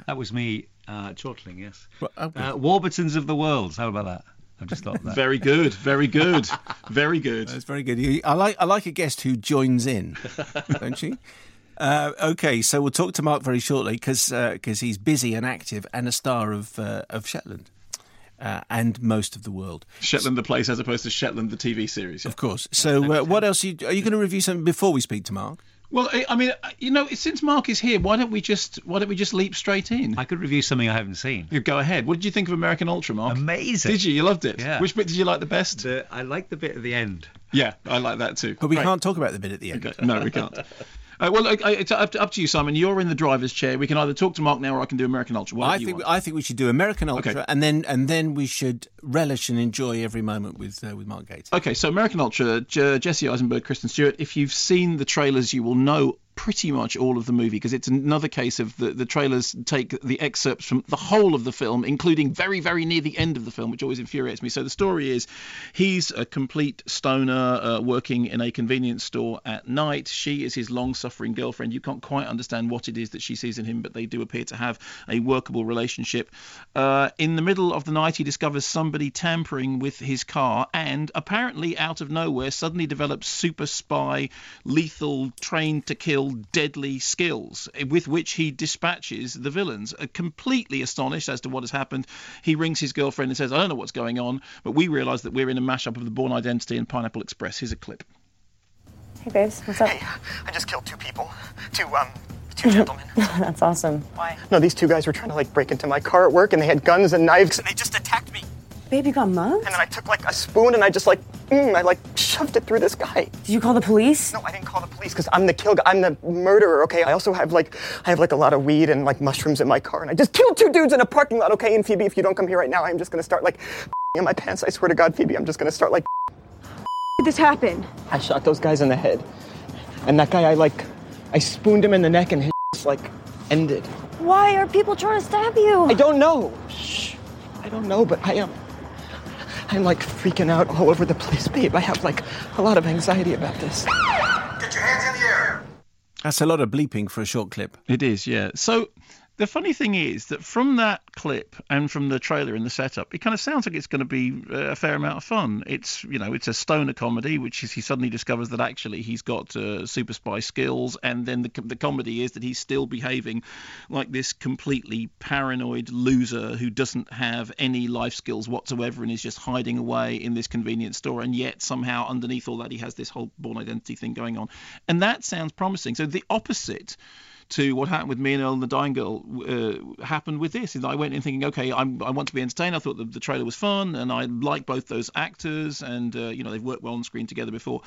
That was me uh, chortling, yes. Well. Uh, Warburtons of the world. How about that? I've just thought that. Very good, very good, very good. That's very good. You- I like I like a guest who joins in, don't you? Uh, okay, so we'll talk to Mark very shortly because because he's busy and active and a star of uh, of Shetland. uh, and most of the world. Shetland the place as opposed to Shetland the TV series. Of course. So, uh, what else are you, are you going to review something before we speak to Mark? Well, I- I mean, uh, you know, since Mark is here, why don't we just why don't we just leap straight in? I could review something I haven't seen. You go ahead. What did you think of American Ultra, Mark? Amazing. Did you? You loved it. Yeah. Which bit did you like the best? The, I like the bit at the end. Yeah, I like that too. But we Great. can't talk about the bit at the end. Okay. No, we can't. Uh, well, I, it's up to, up to you, Simon. You're in the driver's chair. We can either talk to Mark now, or I can do American Ultra. What I think? I think we should do American Ultra, Okay. and then and then we should relish and enjoy every moment with uh, with Mark Gatiss. Okay, so American Ultra, J- Jesse Eisenberg, Kristen Stewart. If you've seen the trailers, you will know pretty much all of the movie because it's another case of the, the trailers take the excerpts from the whole of the film, including very, very near the end of the film, which always infuriates me. So the story is he's a complete stoner uh, working in a convenience store at night. She is his long suffering girlfriend. You can't quite understand what it is that she sees in him, but they do appear to have a workable relationship. Uh, in the middle of the night, he discovers somebody tampering with his car and apparently out of nowhere suddenly develops super spy, lethal, trained to kill, deadly skills with which he dispatches the villains. Uh, completely astonished as to what has happened, he rings his girlfriend and says, I don't know what's going on, but we realise that we're in a mashup of the Bourne Identity and Pineapple Express. Here's a clip. Hey, babes, what's up? Hey, I just killed two people. Two, um, two gentlemen. That's awesome. Why? No, these two guys were trying to, like, break into my car at work, and they had guns and knives, and they just attacked me. Babe, you got mugged? And then I took, like, a spoon, and I just, like, mm, I, like, shoved it through this guy. Did you call the police? No, I didn't call the police, because I'm the kill guy. I'm the murderer, okay? I also have, like, I have, like, a lot of weed and, like, mushrooms in my car, and I just killed two dudes in a parking lot, okay? And Phoebe, if you don't come here right now, I'm just gonna start, like, in my pants. I swear to God, Phoebe, I'm just gonna start, like, did this happen? I shot those guys in the head. And that guy, I, like, I spooned him in the neck, and his, like, ended. Why are people trying to stab you? I don't know. Shh. I don't know, but I am. I'm like freaking out all over the place, babe. I have like a lot of anxiety about this. Get your hands in the air. That's a lot of bleeping for a short clip. It is, yeah. So the funny thing is that from that clip and from the trailer and the setup, it kind of sounds like it's going to be uh, a fair amount of fun. It's you know it's a stoner comedy, which is he suddenly discovers that actually he's got uh, super spy skills, and then the the comedy is that he's still behaving like this completely paranoid loser who doesn't have any life skills whatsoever and is just hiding away in this convenience store, and yet somehow underneath all that he has this whole Bourne Identity thing going on, and that sounds promising. So the opposite to what happened with me and Earl and the Dying Girl uh, happened with this. Is I went in thinking, okay, I'm, I want to be entertained. I thought the, the trailer was fun, and I like both those actors, and uh, you know they've worked well on screen together before.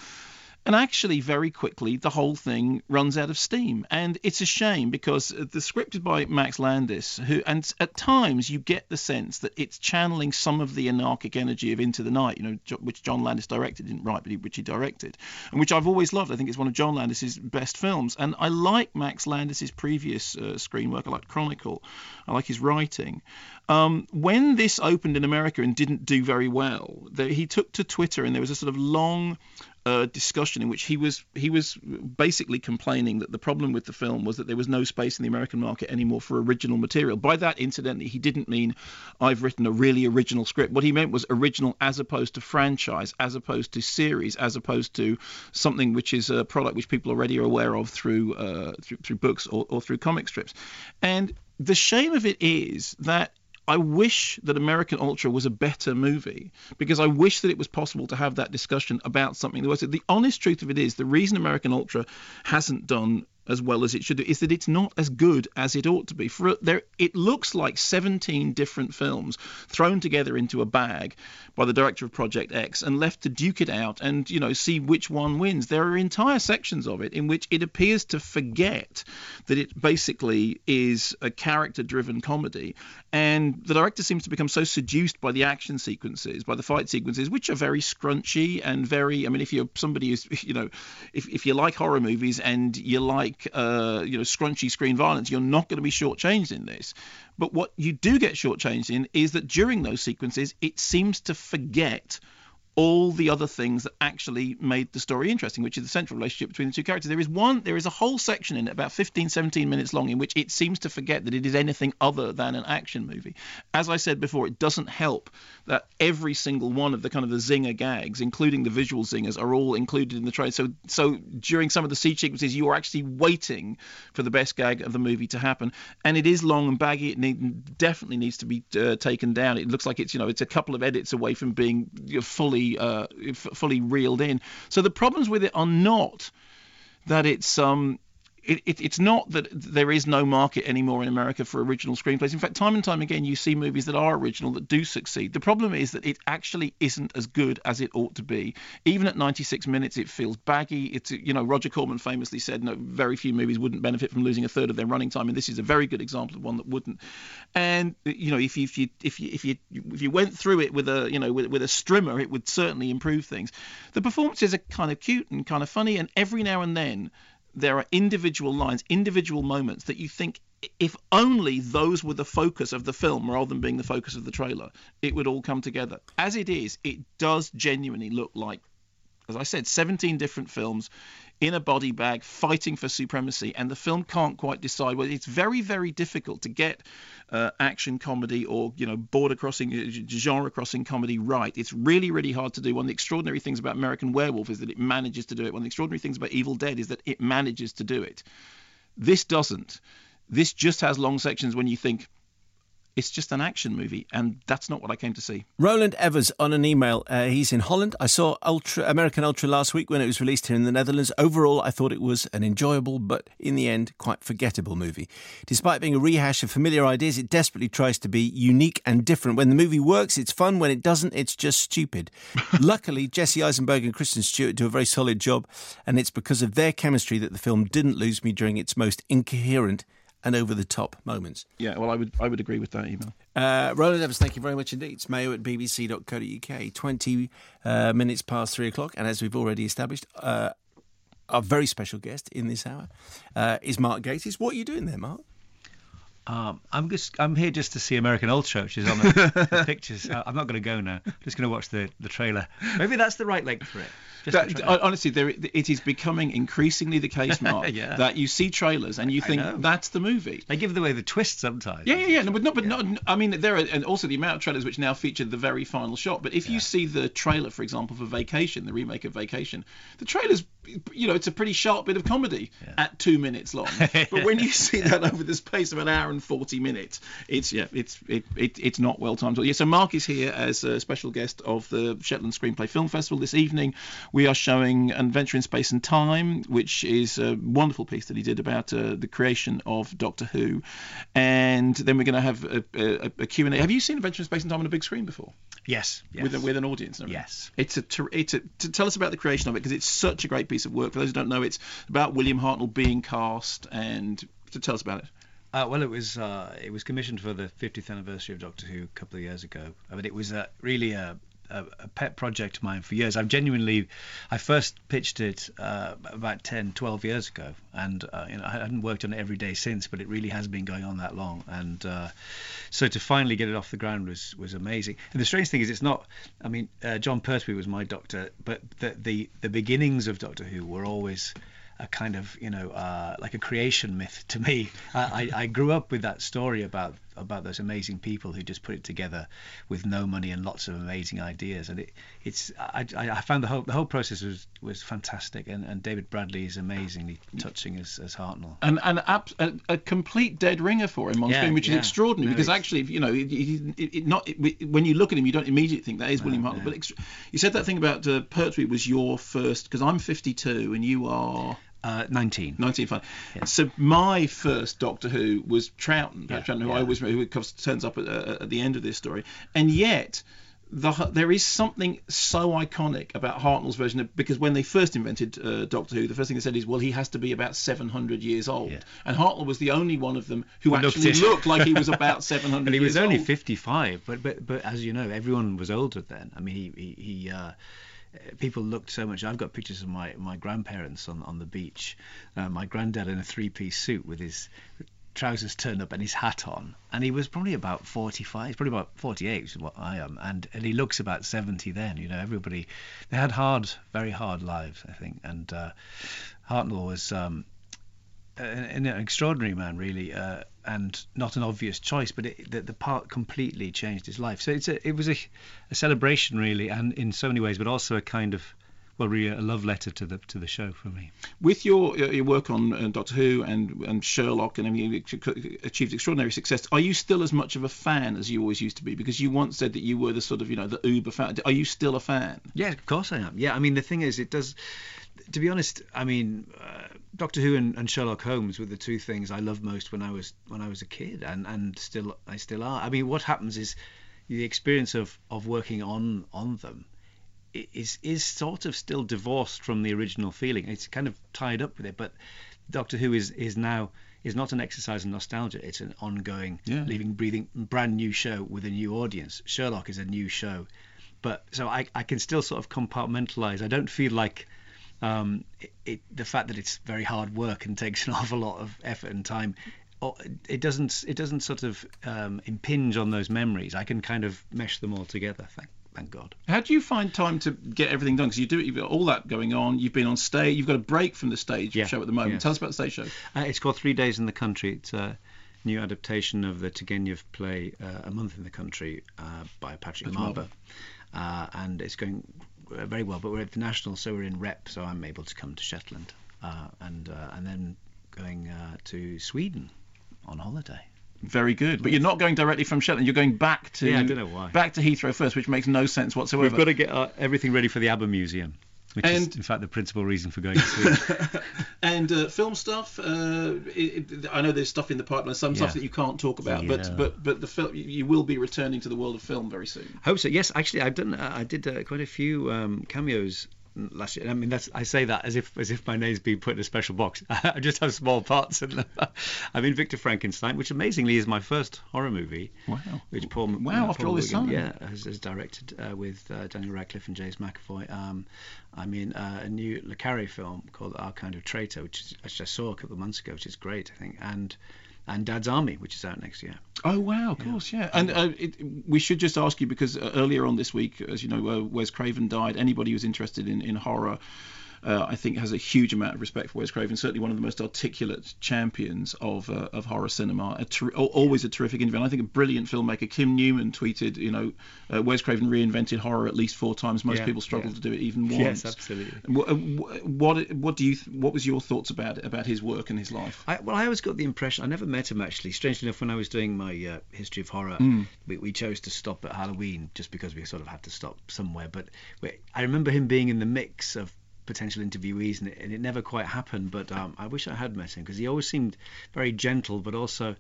And actually, very quickly, the whole thing runs out of steam, and it's a shame because the script is by Max Landis, who, and at times you get the sense that it's channeling some of the anarchic energy of Into the Night, you know, which John Landis directed, didn't write, but which he directed, and which I've always loved. I think it's one of John Landis's best films, and I like Max Landis's previous uh, screen work. I like Chronicle, I like his writing. Um, when this opened in America and didn't do very well, the, he took to Twitter, and there was a sort of long uh, discussion in which he was he was basically complaining that the problem with the film was that there was no space in the American market anymore for original material. By that, incidentally, he didn't mean I've written a really original script. What he meant was original as opposed to franchise, as opposed to series, as opposed to something which is a product which people already are aware of through uh, through, through books or, or through comic strips. And the shame of it is that I wish that American Ultra was a better movie because I wish that it was possible to have that discussion about something. that was- The honest truth of it is the reason American Ultra hasn't done as well as it should do is that it's not as good as it ought to be. For there, it looks like 17 different films thrown together into a bag by the director of Project X and left to duke it out and you know see which one wins. There are entire sections of it in which it appears to forget that it basically is a character-driven comedy, and the director seems to become so seduced by the action sequences, by the fight sequences, which are very scrunchy and very. I mean, if you're somebody who's you know, if if you like horror movies and you like uh, you know scrunchy screen violence, you're not going to be shortchanged in this. But what you do get shortchanged in is that during those sequences, it seems to forget all the other things that actually made the story interesting, which is the central relationship between the two characters. There is one, there is a whole section in it, about 15, 17 minutes long, in which it seems to forget that it is anything other than an action movie. As I said before, it doesn't help that every single one of the kind of the zinger gags, including the visual zingers, are all included in the trailer. So, so during some of the siege sequences, you are actually waiting for the best gag of the movie to happen, and it is long and baggy. It need, definitely needs to be uh, taken down. It looks like it's you know it's a couple of edits away from being know, fully uh, f- fully reeled in. So the problems with it are not that it's um it, it, it's not that there is no market anymore in America for original screenplays. In fact, time and time again, you see movies that are original that do succeed. The problem is that it actually isn't as good as it ought to be. Even at 96 minutes, it feels baggy. It's you know Roger Corman famously said, no, very few movies wouldn't benefit from losing a third of their running time, and this is a very good example of one that wouldn't. And you know, if you if you if you if you, if you went through it with a you know with, with a strimmer, it would certainly improve things. The performances are kind of cute and kind of funny, and every now and then there are individual lines, individual moments that you think if only those were the focus of the film rather than being the focus of the trailer, it would all come together. As it is, it does genuinely look like, as I said, 17 different films in a body bag fighting for supremacy, and the film can't quite decide. Well, it's very, very difficult to get uh, action comedy or you know border crossing, genre crossing comedy right. It's really, really hard to do. One of the extraordinary things about American Werewolf is that it manages to do it. One of the extraordinary things about Evil Dead is that it manages to do it. This doesn't. This just has long sections when you think it's just an action movie, and that's not what I came to see. Roland Evers on an email. Uh, he's in Holland. I saw Ultra American Ultra last week when it was released here in the Netherlands. Overall, I thought it was an enjoyable, but in the end, quite forgettable movie. Despite being a rehash of familiar ideas, it desperately tries to be unique and different. When the movie works, it's fun. When it doesn't, it's just stupid. Luckily, Jesse Eisenberg and Kristen Stewart do a very solid job, and it's because of their chemistry that the film didn't lose me during its most incoherent and over the top moments. Yeah, well, I would I would agree with that email. Uh, Roland Evans, thank you very much indeed. It's mayo at bbc.co.uk. 20 uh, minutes past three o'clock, and as we've already established, uh, our very special guest in this hour uh, is Mark Gatiss. What are you doing there, Mark? Um, I'm just I'm here just to see American Ultra, which is on the, the pictures. I, I'm not going to go now. I'm just going to watch the, the trailer. Maybe that's the right length for it. That, uh, honestly, there, it is becoming increasingly the case, Mark, Yeah. that you see trailers and you think that's the movie. They give away the twist sometimes. Yeah, yeah, yeah. No, but no, but not. I mean, there are, and also the amount of trailers which now feature the very final shot. But if you see the trailer, for example, for Vacation, the remake of Vacation, the trailer's, you know, it's a pretty sharp bit of comedy at two minutes long. but when you see that over the space of an hour and forty minutes, it's yeah, it's it, it it's not well timed. Yeah, so Mark is here as a special guest of the Shetland Screenplay Film Festival this evening. We are showing An Adventure in Space and Time, which is a wonderful piece that he did about uh, the creation of Doctor Who, and then we're going to have a, a, a Q&A. Have you seen Adventure in Space and Time on a big screen before? Yes. yes. With, a, with an audience everything? Yes. It's a, it's a to tell us about the creation of it because it's such a great piece of work. For those who don't know, it's about William Hartnell being cast and to tell us about it. Uh, well, it was uh, it was commissioned for the 50th anniversary of Doctor Who a couple of years ago. I mean, it was uh, really a, a, a pet project of mine for years. I've genuinely, I first pitched it uh, about 10, 12 years ago, and uh, you know, I hadn't worked on it every day since, but it really has been going on that long. And uh, so to finally get it off the ground was was amazing. And the strange thing is, it's not. I mean, uh, Jon Pertwee was my Doctor, but the the the beginnings of Doctor Who were always a kind of you know uh, like a creation myth to me. I, I I grew up with that story about about those amazing people who just put it together with no money and lots of amazing ideas, and it it's I, I I found the whole the whole process was was fantastic, and, and David Bradley is amazingly touching as as Hartnell. and and abs- a, a complete dead ringer for him on Yeah, screen, which is extraordinary No, because it's- actually, you know, it, it, it, not when you look at him, you don't immediately think that is William Hartnell. But you said that thing about uh, Pertwee was your first because I'm 52 and you are. Uh, 19. 19, fine. So my first Doctor Who was Troughton, Yeah, Troughton, who yeah. I always who comes, turns up at, uh, at the end of this story, and yet. The, there is something so iconic about Hartnell's version of, because when they first invented uh, Doctor Who, the first thing they said is, well, he has to be about 700 years old, and Hartnell was the only one of them who Looked actually it. looked like he was about 700 and he was only old. 55 but but but as you know everyone was older then i mean he he, he uh People looked so much. I've got pictures of my, my grandparents on, on the beach. Uh, my granddad in a three piece suit with his trousers turned up and his hat on, and he was probably about 45, he's probably about 48, which is what I am, and, and he looks about 70 then. You know, everybody, they had hard, very hard lives, I think, and uh, Hartnell was um, an, an extraordinary man, really, uh, and not an obvious choice, but it, the, the part completely changed his life. So it's a, it was a, a celebration, really, and in so many ways, but also a kind of well, really a love letter to the to the show for me. With your uh, your work on uh, Doctor Who and and Sherlock and everything, you achieved extraordinary success. Are you still as much of a fan as you always used to be? Because you once said that you were the sort of you know the uber fan. Are you still a fan? Yeah, of course I am. Yeah, I mean the thing is, it does. To be honest, I mean, uh, Doctor Who and, and, Sherlock Holmes were the two things I loved most when I was when I was a kid, and and still I still are. I mean, what happens is the experience of of working on on them is is sort of still divorced from the original feeling. It's kind of tied up with it, but Doctor Who is is now is not an exercise in nostalgia. It's an ongoing, yeah. living, breathing, brand new show with a new audience. Sherlock is a new show, but so I I can still sort of compartmentalize. I don't feel like um, it, it, the fact that it's very hard work and takes an awful lot of effort and time it doesn't it doesn't sort of um, impinge on those memories. I can kind of mesh them all together. Thank thank God. How do you find time to get everything done? Because you do, it you've got all that going on. You've been on stage. You've got a break from the stage yeah. show at the moment. Yeah. Tell us about the stage show. Uh, it's called Three Days in the Country. It's a new adaptation of the Turgenev play uh, A Month in the Country uh, by Patrick, Marber, uh, and it's going very well. But we're at the National, so we're in rep, so I'm able to come to Shetland, uh, and uh, and then going to Sweden on holiday very good. But you're not going directly from Shetland. You're going back to yeah, I don't know why. back to Heathrow first, which makes no sense whatsoever. We've got to get uh, everything ready for the ABBA Museum. Which and, is, in fact, the principal reason for going to Sweden. and uh, film stuff. Uh, it, it, I know there's stuff in the pipeline, some yeah. stuff that you can't talk about, yeah. but but but the film you will be returning to the world of film very soon. Hope so. Yes, actually, I've done. Uh, I did uh, quite a few um, cameos last year. I mean, that's I say that as if as if my name's been put in a special box. I just have small parts in them. I'm in Victor Frankenstein, which amazingly is my first horror movie. Wow. Which Paul wow uh, after all this time. Yeah, has, has directed uh, with uh, Daniel Radcliffe and James McAvoy. Um, I'm in uh, a new Le Carre film called Our Kind of Traitor, which, is, which I saw a couple of months ago, which is great, I think, and and Dad's Army, which is out next year. Oh wow, of yeah. course, yeah. And uh, it, we should just ask you because uh, earlier on this week, as you know, uh, Wes Craven died. Anybody who's interested in in horror uh, I think has a huge amount of respect for Wes Craven. Certainly one of the most articulate champions of uh, of horror cinema. A ter- always a terrific interview. And I think a brilliant filmmaker. Kim Newman tweeted, you know, uh, Wes Craven reinvented horror at least four times. Most yeah, people struggle yeah. to do it even once. Yes, absolutely. What, what what do you what was your thoughts about about his work and his life? I, well, I always got the impression I never met him actually. Strangely enough, when I was doing my uh, history of horror, mm. we, we chose to stop at Halloween just because we sort of had to stop somewhere. But I remember him being in the mix of potential interviewees, and it, and it never quite happened. But um, I wish I had met him because he always seemed very gentle, but also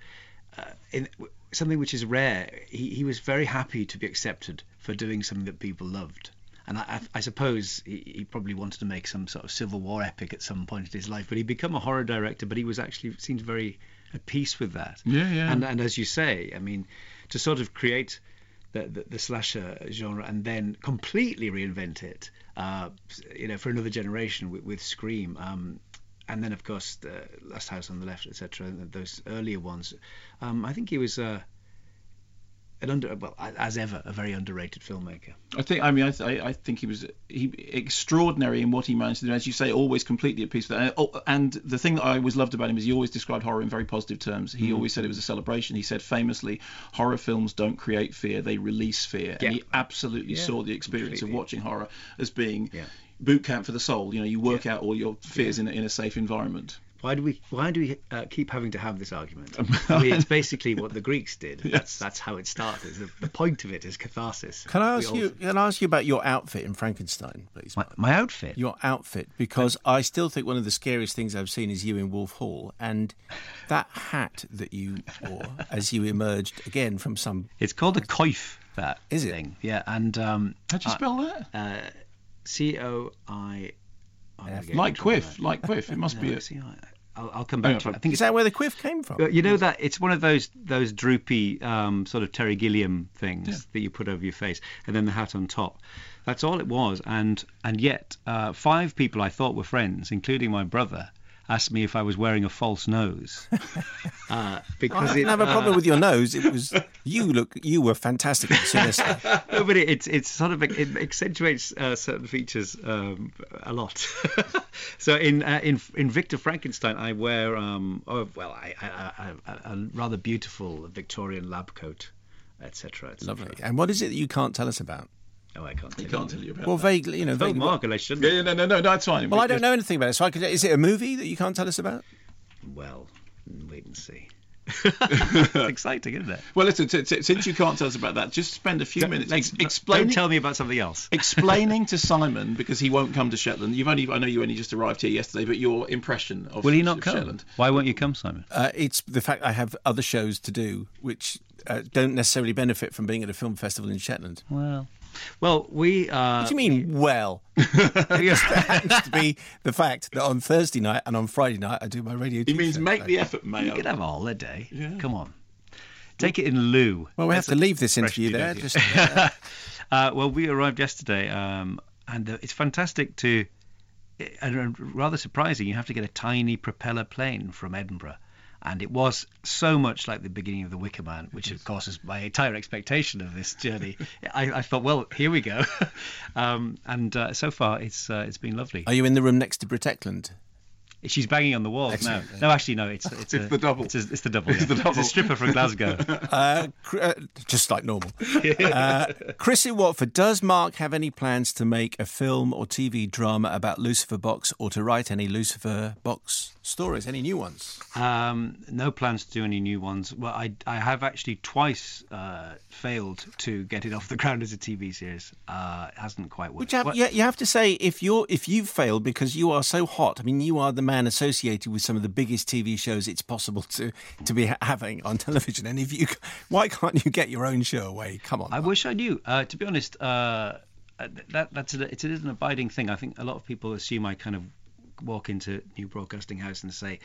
uh, in something which is rare. He, he was very happy to be accepted for doing something that people loved. And I, I, I suppose he, he, probably wanted to make some sort of Civil War epic at some point in his life, but he'd become a horror director. But he was actually seemed very at peace with that. Yeah, yeah. And and as you say, I mean, to sort of create the, the, the slasher genre and then completely reinvent it, uh, you know, for another generation with, with Scream. Um, and then, of course, the Last House on the Left, etc. Those earlier ones. Um, I think he was uh, an under well as ever a very underrated filmmaker. I think I mean I, th- I think he was he extraordinary in what he managed to do as you say always completely at peace with that. Oh, and the thing that I always loved about him is he always described horror in very positive terms. He mm. always said it was a celebration. He said famously horror films don't create fear they release fear yeah. and he absolutely yeah, saw the experience completely. of watching horror as being yeah. boot camp for the soul. You know you work Yeah. out all your fears in, a, in a safe environment. Why do we why do we uh, keep having to have this argument? I mean, it's basically what the Greeks did. That's that's how it started. The, the point of it is catharsis. Can I We ask all- you? Can I ask you about your outfit in Frankenstein, please? my, my outfit? Your outfit, because I still think one of the scariest things I've seen is you in Wolf Hall, and that hat that you wore as you emerged again from some. It's called a coif. That Is it? thing? Yeah, and um, How'd you uh, spell that? Uh, C O I. I'm gonna F. get in like quiff, like quiff. It must No, be a. C O I. I'll, I'll come back yeah, to it. I think Is it's that where the quiff came from? You know that it's one of those those droopy um, sort of Terry Gilliam things Yeah. that you put over your face, and then the hat on top. That's all it was, and and yet uh, five people I thought were friends, including my brother, asked me if I was wearing a false nose. uh, I didn't it, have a problem uh, with your nose. It was you look. You were fantastic. No, but it, it's it's sort of it accentuates uh, certain features um, a lot. so in uh, in in Victor Frankenstein, I wear um oh, well I, I, I, a rather beautiful Victorian lab coat, etc. Et Lovely. And what is it that you can't tell us about? Oh, I can't. He Tell can't tell you about Well, that. vaguely, you know. Phil vaguely. Mark, I shouldn't. Yeah, yeah, no, no, no, that's fine. Well, I don't know anything about it, so I could. Is it a movie that you can't tell us about? Well, wait and see. it's exciting, isn't it? Well, listen. T- t- since you can't tell us about that, just spend a few minutes Like, ex- explaining. Don't tell me about something else. explaining to Simon because he won't come to Shetland. You've only I know you only just arrived here yesterday, but your impression of Will he not of come? Shetland. Why won't you come, Simon? Uh, it's the fact I have other shows to do, which uh, don't necessarily benefit from being at a film festival in Shetland. Well, well, we. Uh, What do you mean, well? it just happens to be the fact that on Thursday night and on Friday night I do my radio. He means make the effort, You mate. could have a holiday. Come on. Take it in lieu. Well, we have to leave this interview there. Just, uh, uh, well, we arrived yesterday, um, and uh, it's fantastic to, and uh, rather surprising. You have to get a tiny propeller plane from Edinburgh, and it was so much like the beginning of the Wicker Man, which of course is my entire expectation of this journey. I, I thought, well, here we go, um, and uh, so far it's uh, it's been lovely. are you in the room next to Britt Ekland? She's banging on the wall. Excellent. now. No, actually, no. It's it's, It's a, the double. It's, a, it's the double. It's yeah. the double. It's a stripper from Glasgow. Uh, uh, just like normal. Uh, Chris in Watford, does Mark have any plans to make a film or TV drama about Lucifer Box or to write any Lucifer Box stories? Any new ones? Um, no plans to do any new ones. Well, I, I have actually twice uh, failed to get it off the ground as a TV series. Uh, it hasn't quite worked. Which have, Well, you have to say if you're if you've failed because you are so hot. I mean, you are the man associated with some of the biggest TV shows it's possible to to be having on television. And if you, why can't you get your own show away? Come on. I wish I knew. Uh, to be honest, uh, that that's a, it is an abiding thing. I think a lot of people assume I kind of walk into new broadcasting house and say,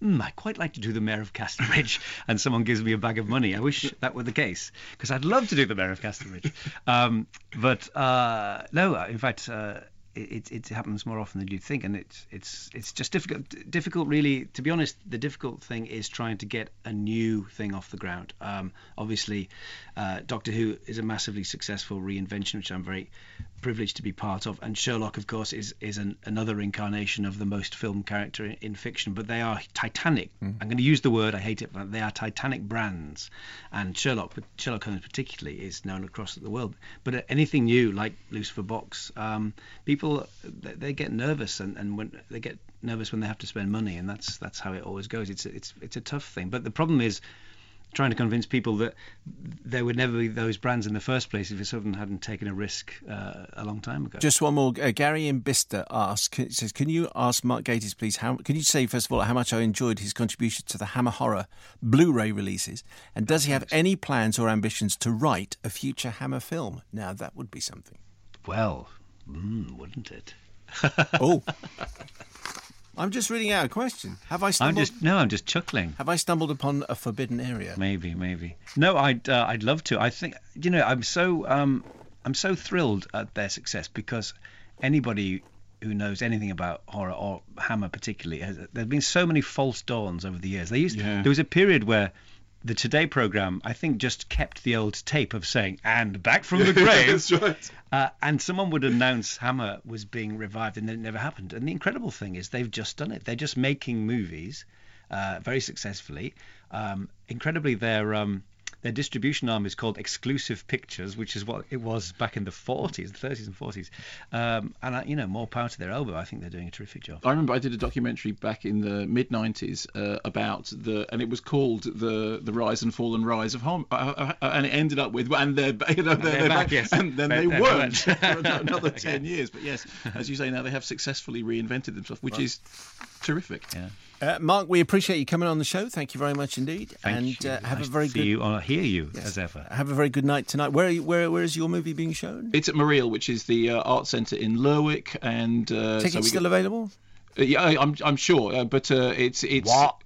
mm, "I'd quite like to do the mayor of Casterbridge," and someone gives me a bag of money. I wish that were the case because I'd love to do the mayor of Casterbridge. Um, but uh, no, in fact. Uh, it, it happens more often than you'd think, and it's it's it's just difficult. Difficult, really. To be honest, the difficult thing is trying to get a new thing off the ground. Um, obviously, uh, Doctor Who is a massively successful reinvention, which I'm very privileged to be part of, and Sherlock, of course, is is an, another incarnation of the most film character in, in fiction. But they are titanic. I'm going to use the word. I hate it, but they are titanic brands, and Sherlock, Sherlock Holmes particularly, is known across the world. But uh, anything new, like Lucifer Box, um, people they, they get nervous, and, and when they get nervous when they have to spend money, and that's that's how it always goes. It's it's it's a tough thing. But the problem is trying to convince people that there would never be those brands in the first place if Southern hadn't taken a risk uh, a long time ago. Just one more. Uh, Gary in Bicester asks, can- says, "Can you ask Mark Gatiss, please? How can you say first of all how much I enjoyed his contribution to the Hammer Horror Blu-ray releases, and does he have any plans or ambitions to write a future Hammer film? Now that would be something. Well, mm, wouldn't it? oh, I'm just reading out a question. Have I I'm stumbled? just no, I'm just chuckling. Have I stumbled upon a forbidden area? Maybe, maybe. No, I'd uh, I'd love to. I think you know I'm so um I'm so thrilled at their success because anybody who knows anything about horror or Hammer particularly has there's been so many false dawns over the years. They used Yeah. there was a period where the Today program, I think, just kept the old tape of saying "and back from the grave," That's right. uh, and someone would announce Hammer was being revived, and then it never happened. And the incredible thing is, they've just done it. They're just making movies uh, very successfully. Um, incredibly, their um, their distribution arm is called Exclusive Pictures, which is what it was back in the 40s, the 30s and 40s. Um, and uh, you know, more power to their elbow. I think they're doing a terrific job. I remember I did a documentary back in the mid '90s uh, about the, and it was called the the rise and fall and rise of home, uh, uh, and it ended up with, and they're, you know, they're, they're they're back, yes. and then they weren't for another ten years. But yes, as you say, now they have successfully reinvented themselves, which is terrific. Yeah. Uh, Mark, we appreciate you coming on the show. Thank you very much indeed, Thank and you. Uh, have Nice a very to see good. you or hear you Yes. as ever. Have a very good night tonight. Where, are you, where, where is your movie being shown? It's at Mareel, which is the uh, art centre in Lerwick, and uh, Tickets so still get- available? Uh, yeah, I, I'm I'm sure, uh, but uh, it's it's What?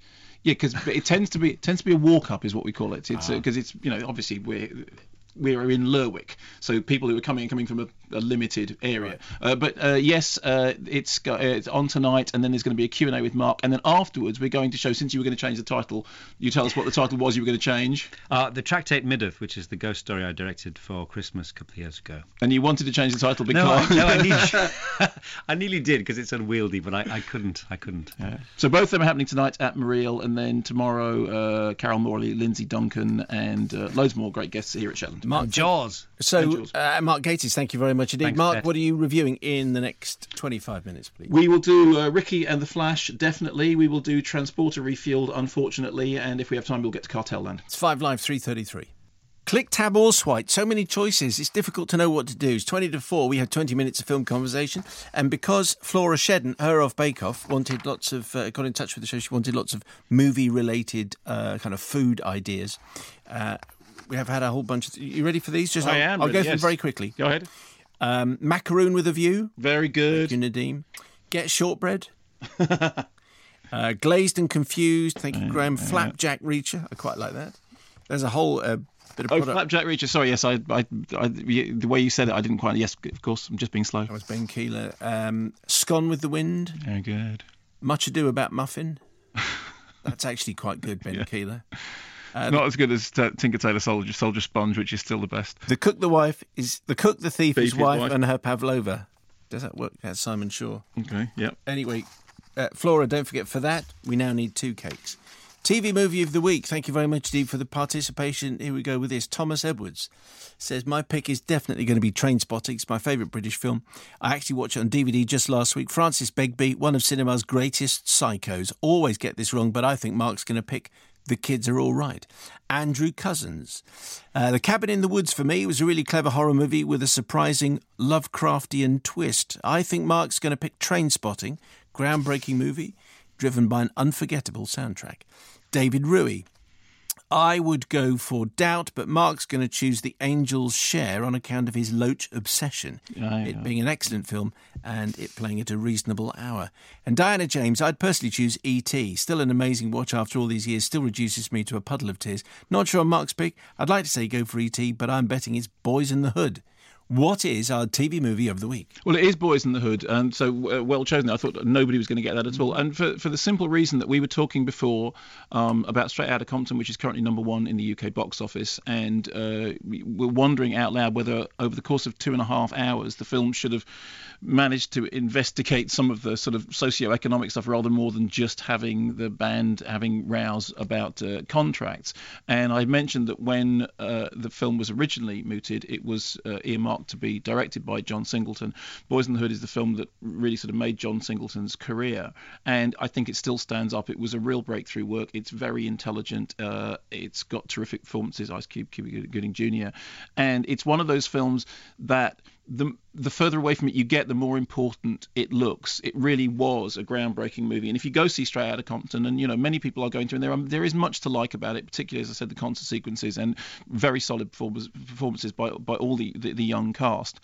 yeah, because it tends to be it tends to be a walk up is what we call it. It's Ah. because it's you know obviously we're we were in Lerwick, so people who were coming are coming from a, a limited area. Uh, but uh, yes, uh, it's go- uh, it's on tonight, and then there's going to be a Q&A with Mark, and then afterwards we're going to show. Since you were going to change the title, you tell us what the title was you were going to change, Uh, the Tractate Middoth, which is the ghost story I directed for Christmas a couple of years ago. and you wanted to change the title No, I, because no, I nearly, I nearly did because it's unwieldy, but I, I couldn't. I couldn't. So both of them are happening tonight at Mareel, and then tomorrow, uh, Carol Morley, Lindsay Duncan, and uh, loads more great guests here at Shetland. Mark Jaws. So, uh, Mark Gatiss, thank you very much indeed. Thanks, Mark, Ted. what are you reviewing in the next 25 minutes, please? We will do uh, Ricki and the Flash, definitely. We will do Transporter Refueled, unfortunately, and if we have time, we'll get to Cartel Land. It's 5 Live 333. Click, tab, or swipe. So many choices. It's difficult to know what to do. It's 20 to 4. We had 20 minutes of film conversation. And because Flora Shedden, her of Bake Off, wanted lots of, uh, got in touch with the show, she wanted lots of movie related uh, kind of food ideas. Uh, we have had a whole bunch of. You ready for these? Just I I'll, am I'll ready, go through them yes. very quickly. Go ahead. Um, macaroon with a view. Very good. Thank you, Nadeem. Get shortbread. uh, glazed and confused. Thank you, Graham. Flapjack Reacher. I quite like that. There's a whole uh, bit of Oh, product. Flapjack Reacher. Sorry, yes, I, I, I, the way you said it, I didn't quite. Yes, of course, I'm just being slow. That was Ben Keeler. Um, Scone with the Wind. Very good. Much Ado About Muffin. That's actually quite good, Ben Keeler. Uh, Not as good as T- Tinker Tailor Soldier, Soldier Sponge, which is still the best. The cook, the wife is the cook, the thief, Thief, his his wife, wife. and her pavlova. Does that work? That's Simon Shaw. Okay, yep. Anyway, uh, Flora, don't forget for that we now need two cakes. TV movie of the week. Thank you very much, Steve, for the participation. Here we go with this. Thomas Edwards says my pick is definitely going to be Trainspotting. It's my favourite British film. I actually watched it on DVD just last week. Francis Begbie, one of cinema's greatest psychos. Always get this wrong, but I think Mark's going to pick The Kids Are All Right. Andrew Cousins. Uh, the Cabin in the Woods for me was a really clever horror movie with a surprising Lovecraftian twist. I think Mark's going to pick Trainspotting, groundbreaking movie driven by an unforgettable soundtrack. David Rui. I would go for Doubt, but Mark's going to choose The Angel's Share on account of his Loach obsession. It being an excellent film and it playing at a reasonable hour. And Diana James, I'd personally choose E.T. Still an amazing watch after all these years, still reduces me to a puddle of tears. Not sure on Mark's pick. I'd like to say go for E.T., but I'm betting it's Boys in the Hood. What is our TV movie of the week? Well, it is Boys in the Hood, and so uh, well chosen. I thought nobody was going to get that at all, and for for the simple reason that we were talking before um, about Straight Outta Compton, which is currently number one in the UK box office, and uh, we were wondering out loud whether over the course of two and a half hours the film should have managed to investigate some of the sort of socio-economic stuff rather more than just having the band having rows about uh, contracts. And I mentioned that when uh, the film was originally mooted, it was uh, to be directed by John Singleton. Boys in the Hood is the film that really sort of made John Singleton's career, and I think it still stands up. It was a real breakthrough work. It's very intelligent. Uh, it's got terrific performances, Ice Cube, Cuba Gooding Jr., and it's one of those films that the the further away from it you get, the more important it looks. It really was a groundbreaking movie. And if you go see Straight Outta Compton, and you know many people are going to, and there are, there is much to like about it, particularly as I said, the concert sequences and very solid performance, performances by by all the, the the young cast.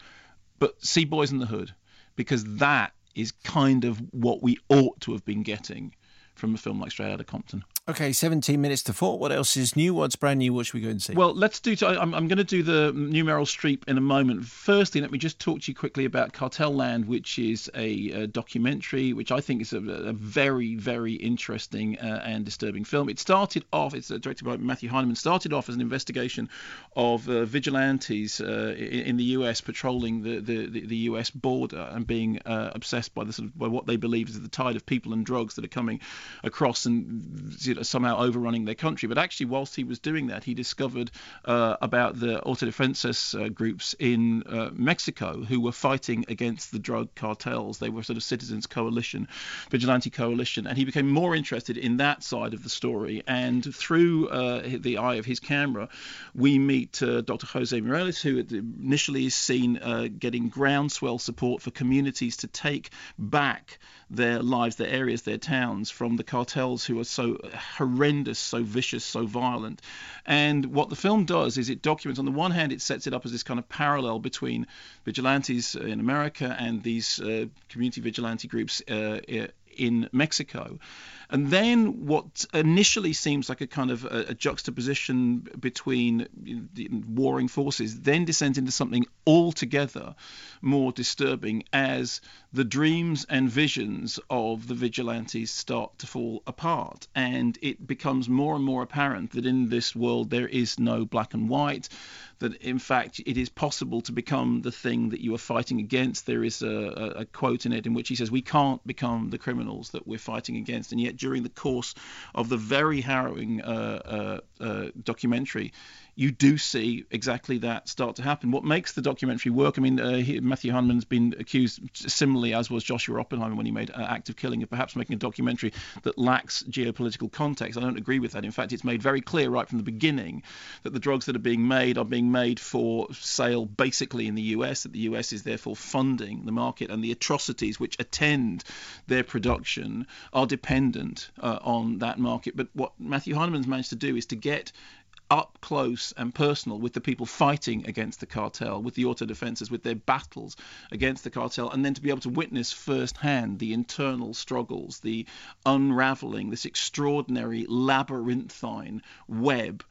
But see Boys in the Hood, because that is kind of what we ought to have been getting from a film like Straight Outta Compton. Okay, 17 minutes to four. What else is new? What's brand new? What should we go and see? Well, let's do. I'm, I'm going to do the new Meryl Streep in a moment. Firstly, let me just talk to you quickly about Cartel Land, which is a, uh documentary, which I think is a, a very, very interesting uh, and disturbing film. It started off. It's directed by Matthew Heineman. Started off as an investigation of uh, vigilantes uh, in, in the U.S. patrolling the, the, the, the U.S. border and being uh, obsessed by the sort of by what they believe is the tide of people and drugs that are coming across and you know, somehow overrunning their country. But actually, whilst he was doing that, he discovered uh, about the autodefensas uh, groups in uh, Mexico who were fighting against the drug cartels. They were sort of citizens coalition, vigilante coalition, and he became more interested in that side of the story. And through uh, the eye of his camera, we meet uh, Dr. Jose Morales, who initially is seen uh, getting groundswell support for communities to take back their lives, their areas, their towns from the cartels who are so horrendous, so vicious, so violent. And what the film does is it documents, on the one hand, it sets it up as this kind of parallel between vigilantes in America and these uh, community vigilante groups uh, in Mexico. And then what initially seems like a kind of a, a juxtaposition between the warring forces then descends into something altogether more disturbing as the dreams and visions of the vigilantes start to fall apart. And it becomes more and more apparent that in this world there is no black and white that in fact it is possible to become the thing that you are fighting against. There is a, a, a, quote in it in which he says, We can't become the criminals that we're fighting against. And yet, during the course of the very harrowing uh, uh, uh, documentary, you do see exactly that start to happen. What makes the documentary work? I mean, uh, he, Matthew Heineman's been accused, similarly as was Joshua Oppenheimer when he made uh, Act of Killing, of perhaps making a documentary that lacks geopolitical context. I don't agree with that. In fact, it's made very clear right from the beginning that the drugs that are being made are being made for sale basically in the US, that the US is therefore funding the market, and the atrocities which attend their production are dependent uh, on that market. But what Matthew Heineman's managed to do is to get up close and personal with the people fighting against the cartel, with the auto defenses, with their battles against the cartel, and then to be able to witness firsthand the internal struggles, the unraveling, this extraordinary labyrinthine web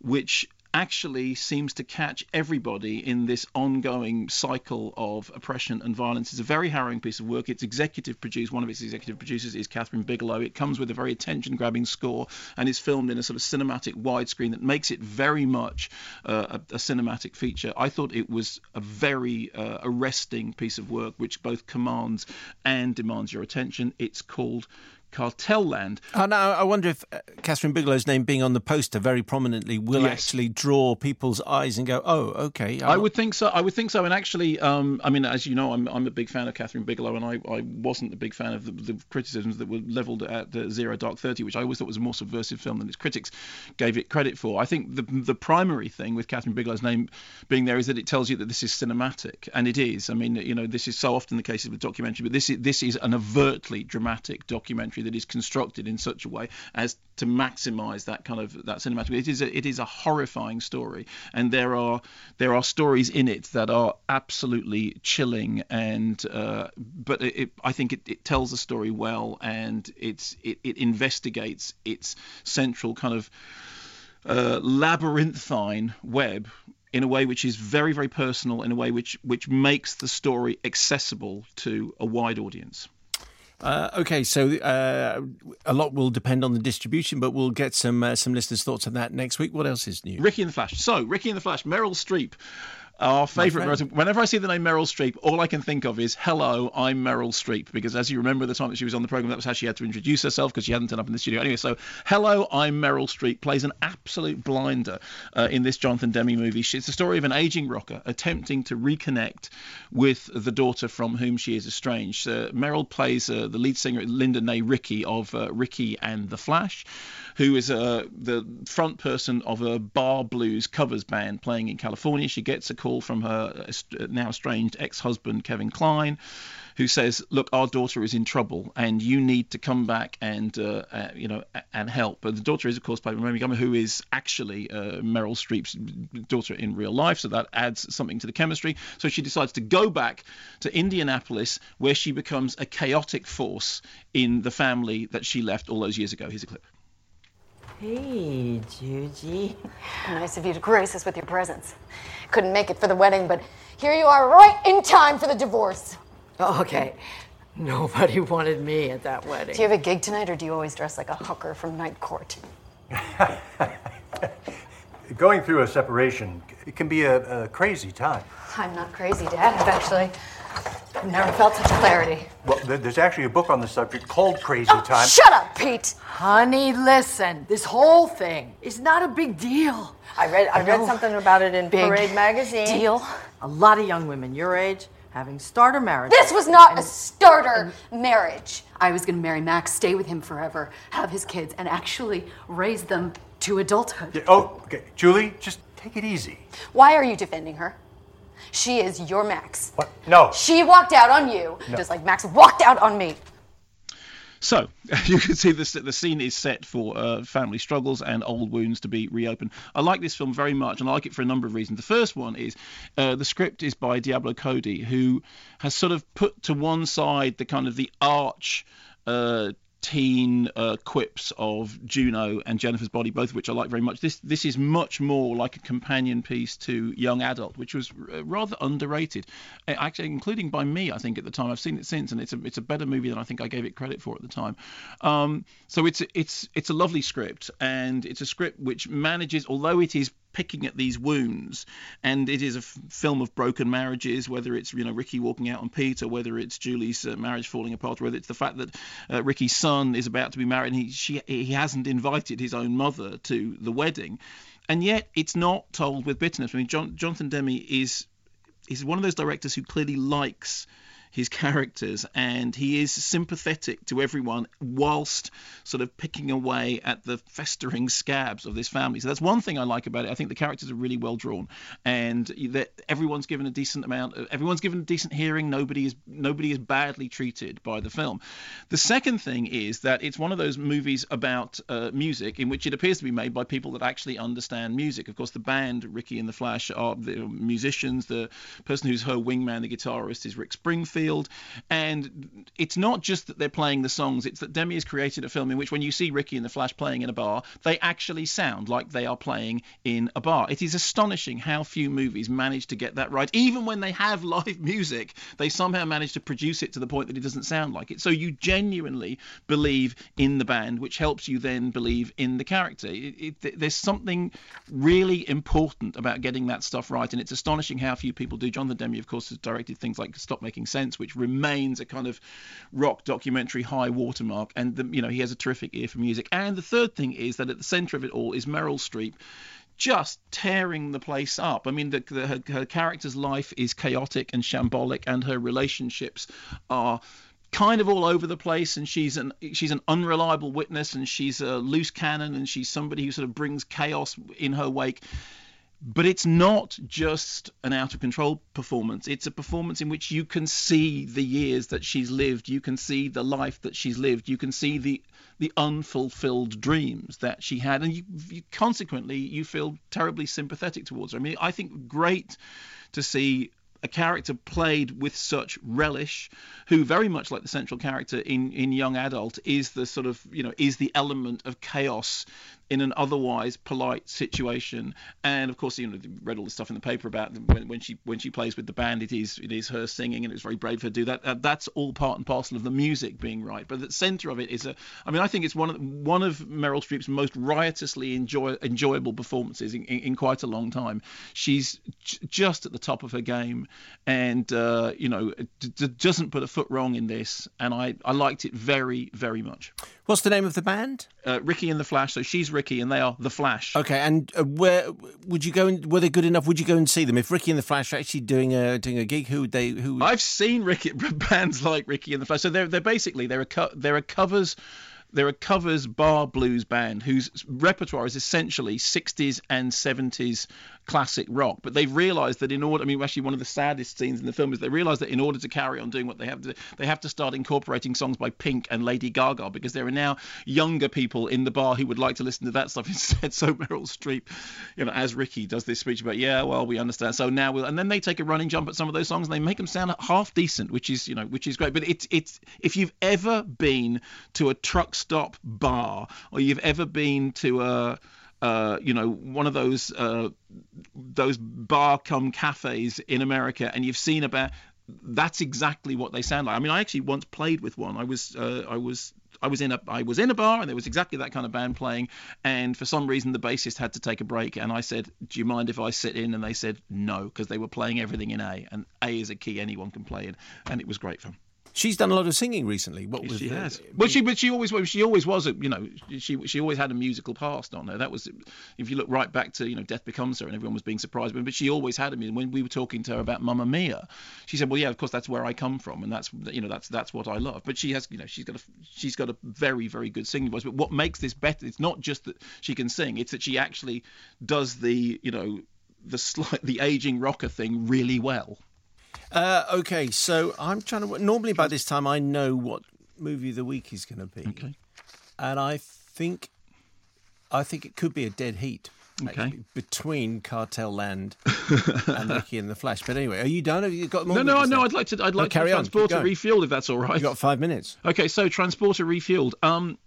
which actually seems to catch everybody in this ongoing cycle of oppression and violence. It's a very harrowing piece of work. It's executive produced. One of its executive producers is Kathryn Bigelow. It comes with a very attention grabbing score and is filmed in a sort of cinematic widescreen that makes it very much uh, a, a, cinematic feature. I thought it was a very uh, arresting piece of work which both commands and demands your attention. It's called Cartel Land. Oh, now, I wonder if Kathryn Bigelow's name being on the poster very prominently will yes. actually draw people's eyes and go, "Oh, okay." I'm i would think so. I would think so. And actually, um, I mean, as you know, I'm I'm a big fan of Kathryn Bigelow, and I, I wasn't a big fan of the, the criticisms that were levelled at the Zero Dark Thirty, which I always thought was a more subversive film than its critics gave it credit for. I think the the primary thing with Kathryn Bigelow's name being there is that it tells you that this is cinematic, and it is. I mean, you know, this is so often the case with documentary, but this is this is an overtly dramatic documentary that is constructed in such a way as to maximize that kind of that cinematic. It is a, it is a horrifying story, and there are there are stories in it that are absolutely chilling, and uh, but it, it, I think it, it tells the story well, and it's it, it investigates its central kind of uh, labyrinthine web in a way which is very very personal in a way which which makes the story accessible to a wide audience uh, okay, so uh, a lot will depend on the distribution, but we'll get some uh, some listeners' thoughts on that next week. What else is new? Ricki and the Flash. So, Ricki and the Flash, Meryl Streep our favourite. Whenever I see the name Meryl Streep, all I can think of is "Hello, I'm Meryl Streep," because as you remember, the time that she was on the program, that was how she had to introduce herself because she hadn't turned up in the studio anyway. So, "Hello, I'm Meryl Streep" plays an absolute blinder uh, in this Jonathan Demme movie. It's the story of an aging rocker attempting to reconnect with the daughter from whom she is estranged. Uh, Meryl plays uh, the lead singer Linda Nay Ricky of uh, Ricki and the Flash who is uh, the front person of a bar blues covers band playing in California. She gets a call from her now estranged ex-husband Kevin Kline, who says, "Look, our daughter is in trouble, and you need to come back and uh, uh, you know and help." But the daughter is, of course, played by Mary Montgomery, who is actually uh, Meryl Streep's daughter in real life, so that adds something to the chemistry. So she decides to go back to Indianapolis, where she becomes a chaotic force in the family that she left all those years ago. Here's a clip. Hey, Juji. Nice of you to grace us with your presence. Couldn't make it for the wedding, but here you are right in time for the divorce. Oh, okay. Nobody wanted me at that wedding. Do you have a gig tonight, or do you always dress like a hooker from night court? Going through a separation, it can be a, a crazy time. I'm not crazy, Dad. I've actually I've never felt such clarity. Well, there's actually a book on the subject called Crazy oh, Time. Shut up, Pete. Honey, listen. This whole thing is not a big deal. I read I, I read something about it in big Parade magazine. Deal. A lot of young women your age having starter marriage. This was not and, a starter marriage. I was going to marry Max, stay with him forever, have his kids, and actually raise them to adulthood. Yeah, oh, okay. Julie, just take it easy. Why are you defending her? She is your Max. What? No. She walked out on you, no. just like Max walked out on me. So you can see this, the scene is set for uh, family struggles and old wounds to be reopened. I like this film very much, and I like it for a number of reasons. The first one is uh, the script is by Diablo Cody, who has sort of put to one side the kind of the arch uh, teen uh, quips of Juno and Jennifer's Body, both of which I like very much. This this is much more like a companion piece to Young Adult, which was r- rather underrated, Uh, actually, including by me. I think at the time I've seen it since, and it's a it's a better movie than I think I gave it credit for at the time. Um, so it's it's it's a lovely script, and it's a script which manages, although it is picking at these wounds. And it is a f- film of broken marriages whether it's you know Ricki walking out on Pete or whether it's Julie's uh, marriage falling apart whether it's the fact that uh, Ricki's son is about to be married and he she he hasn't invited his own mother to the wedding. And yet it's not told with bitterness. I mean John, Jonathan Demme is is one of those directors who clearly likes his characters and he is sympathetic to everyone whilst sort of picking away at the festering scabs of this family. So that's one thing I like about it. I think the characters are really well drawn and that everyone's given a decent amount of, everyone's given a decent hearing. Nobody is nobody is badly treated by the film. The second thing is that it's one of those movies about uh, music in which it appears to be made by people that actually understand music. Of course, the band Ricki and the Flash are the musicians. The person who's her wingman, the guitarist, is Rick Springfield. And it's not just that they're playing the songs, it's that Demme has created a film in which when you see Ricki and the Flash playing in a bar, they actually sound like they are playing in a bar. It is astonishing how few movies manage to get that right. Even when they have live music, they somehow manage to produce it to the point that it doesn't sound like it. So you genuinely believe in the band, which helps you then believe in the character. It, it, there's something really important about getting that stuff right, and it's astonishing how few people do. Jonathan Demme, of course, has directed things like Stop Making Sense, which remains a kind of rock documentary high watermark, and the, you know he has a terrific ear for music. And the third thing is that at the centre of it all is Meryl Streep just tearing the place up. I mean, the, the, her, her character's life is chaotic and shambolic, and her relationships are kind of all over the place and she's an she's an unreliable witness and she's a loose cannon and she's somebody who sort of brings chaos in her wake but it's not just an out of control performance. It's a performance in which you can see the years that she's lived. You can see the life that she's lived. You can see the the unfulfilled dreams that she had. And you, you consequently you feel terribly sympathetic towards her. I mean i think great to see a character played with such relish, who very much like the central character in in Young Adult is the sort of you know is the element of chaos in an otherwise polite situation. And of course, you know, read all the stuff in the paper about when, when she when she plays with the band, it is it is her singing, and it's very brave for her to do that. Uh, that's all part and parcel of the music being right. But the centre of it is a. I mean, I think it's one of one of Meryl Streep's most riotously enjoy, enjoyable performances in, in, in quite a long time. She's j- just at the top of her game, and uh, you know, d- d- doesn't put a foot wrong in this. And I I liked it very very much. What's the name of the band? Uh, Ricki and the Flash. So she's Ricki and they are the Flash. Okay, and uh, where would you go? And were they good enough? Would you go and see them if Ricki and the Flash are actually doing a doing a gig? Who would they? Who? I've seen Ricki bands like Ricki and the Flash. So they're they're basically they're a co- they're a covers. They're a covers bar blues band whose repertoire is essentially 60s and 70s classic rock. But they've realised that in order, I mean, actually, one of the saddest scenes in the film is they realise that in order to carry on doing what they have to, they have to start incorporating songs by Pink and Lady Gaga because there are now younger people in the bar who would like to listen to that stuff instead. So Meryl Streep, you know, as Ricki does this speech about, yeah, well, we understand. So now we'll, and then they take a running jump at some of those songs and they make them sound half decent, which is, you know, which is great. But it's, it's, if you've ever been to a truck stop bar or you've ever been to a, uh, you know, one of those uh, those bar cum cafes in America, and you've seen about that's exactly what they sound like. I mean, I actually once played with one. I was uh, I was I was in a I was in a bar and there was exactly that kind of band playing and for some reason the bassist had to take a break and I said do you mind if I sit in and they said no because they were playing everything in A and A is a key anyone can play in and it was great fun. She's done a lot of singing recently. What was she the, has? Uh, well, she but she always she always was a you know she she always had a musical past on her. That was if you look right back to you know Death Becomes Her and everyone was being surprised, but she always had a music. When we were talking to her about Mamma Mia, she said, well, yeah, of course that's where I come from and that's you know that's that's what I love. But she has you know she's got a she's got a very very good singing voice. But what makes this better? It's not just that she can sing; it's that she actually does the you know the slight the aging rocker thing really well. Uh, okay, so I'm trying to. Normally by this time I know what movie of the week is going to be, okay. and I think, I think it could be a dead heat. actually, between Cartel Land and Ricki and the Flash. But anyway, are you done? Have you got more? No, no, no. I'd like to. I'd No, like carry to on, keep transporter refueled if that's all right. You got five minutes. Okay, so transporter refueled. Um,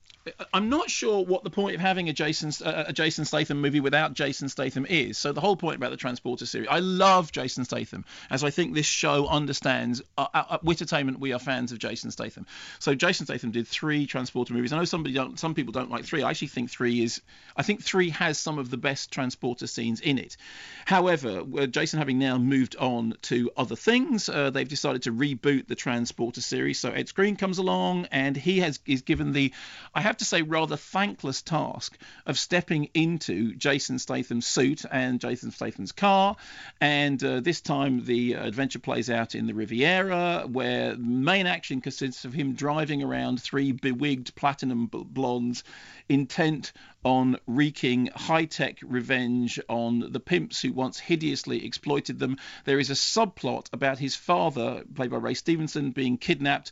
I'm not sure what the point of having a Jason uh, a Jason Statham movie without Jason Statham is. So the whole point about the Transporter series, I love Jason Statham, as I think this show understands. Uh, uh, at Wittertainment, we are fans of Jason Statham. So Jason Statham did three Transporter movies. I know somebody don't, some people don't like three. I actually think three is. I think three has some of the best Transporter scenes in it. However, uh, Jason having now moved on to other things, uh, they've decided to reboot the Transporter series. So Ed Skrein comes along, and he has is given the, I have to say, rather thankless task of stepping into Jason Statham's suit and Jason Statham's car. And uh, this time, the adventure plays out in the Riviera, where main action consists of him driving around three bewigged platinum blondes, intent on wreaking high tech revenge on the pimps who once hideously exploited them. There is a subplot about his father, played by Ray Stevenson, being kidnapped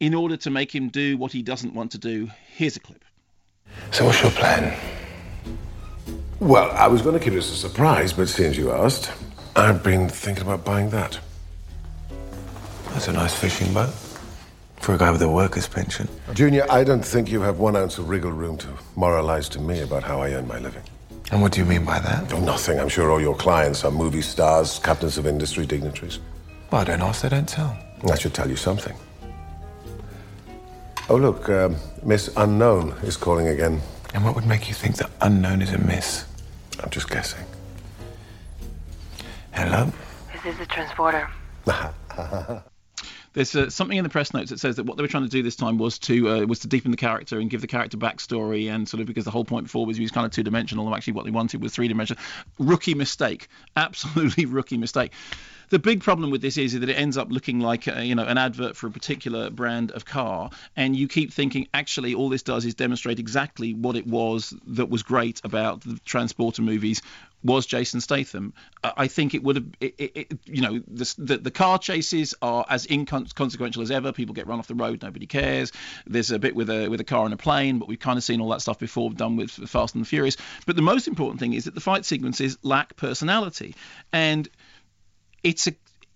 in order to make him do what he doesn't want to do. Here's a clip. So what's your plan? Well, I was going to keep as a surprise, but since you asked, I've been thinking about buying that. That's a nice fishing boat. For a guy with a worker's pension. Junior, I don't think you have one ounce of wriggle room to moralize to me about how I earn my living. And what do you mean by that? Oh, nothing. I'm sure all your clients are movie stars, captains of industry, dignitaries. Well, I don't ask, they don't tell. I should tell you something. Oh, look, um, Miss Unknown is calling again. And what would make you think that unknown is a miss? I'm just guessing. Hello? This is the transporter. There's uh, something in the press notes that says that what they were trying to do this time was to uh, was to deepen the character and give the character backstory and sort of because the whole point before was he was kind of two dimensional and actually what they wanted was three dimensional. Rookie mistake, absolutely rookie mistake. The big problem with this is that it ends up looking like uh, you know an advert for a particular brand of car, and you keep thinking actually all this does is demonstrate exactly what it was that was great about the transporter movies was Jason Statham. I think it would have, it, it, you know, the, the the car chases are as inconsequential as ever. People get run off the road, nobody cares. There's a bit with a with a car and a plane, but we've kind of seen all that stuff before done with Fast and the Furious. But the most important thing is that the fight sequences lack personality, and it's a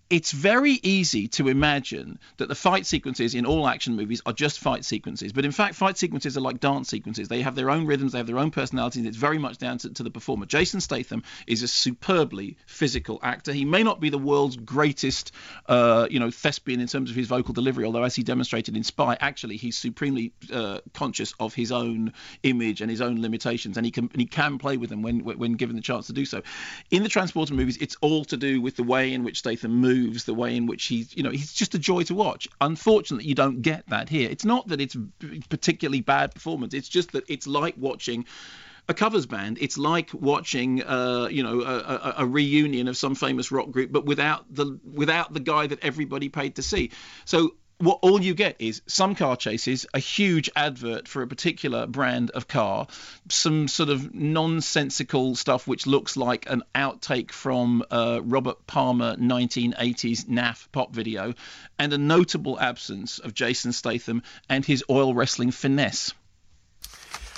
it's very easy to imagine that the fight sequences in all action movies are just fight sequences. But in fact, fight sequences are like dance sequences. They have their own rhythms, they have their own personalities, and it's very much down to, to the performer. Jason Statham is a superbly physical actor. He may not be the world's greatest, uh, you know, thespian in terms of his vocal delivery, although as he demonstrated in Spy, actually he's supremely uh, conscious of his own image and his own limitations, and he can he can play with them when when given the chance to do so. In the Transporter movies, it's all to do with the way in which Statham moves moves, the way in which he's, you know, he's just a joy to watch. Unfortunately, you don't get that here. It's not that it's particularly bad performance. It's just that it's like watching a covers band. It's like watching, uh, you know, a, a, a, reunion of some famous rock group, but without the without the guy that everybody paid to see. So what all you get is some car chases, a huge advert for a particular brand of car, some sort of nonsensical stuff which looks like an outtake from uh, Robert Palmer 1980s NAF pop video, and a notable absence of Jason Statham and his oil wrestling finesse.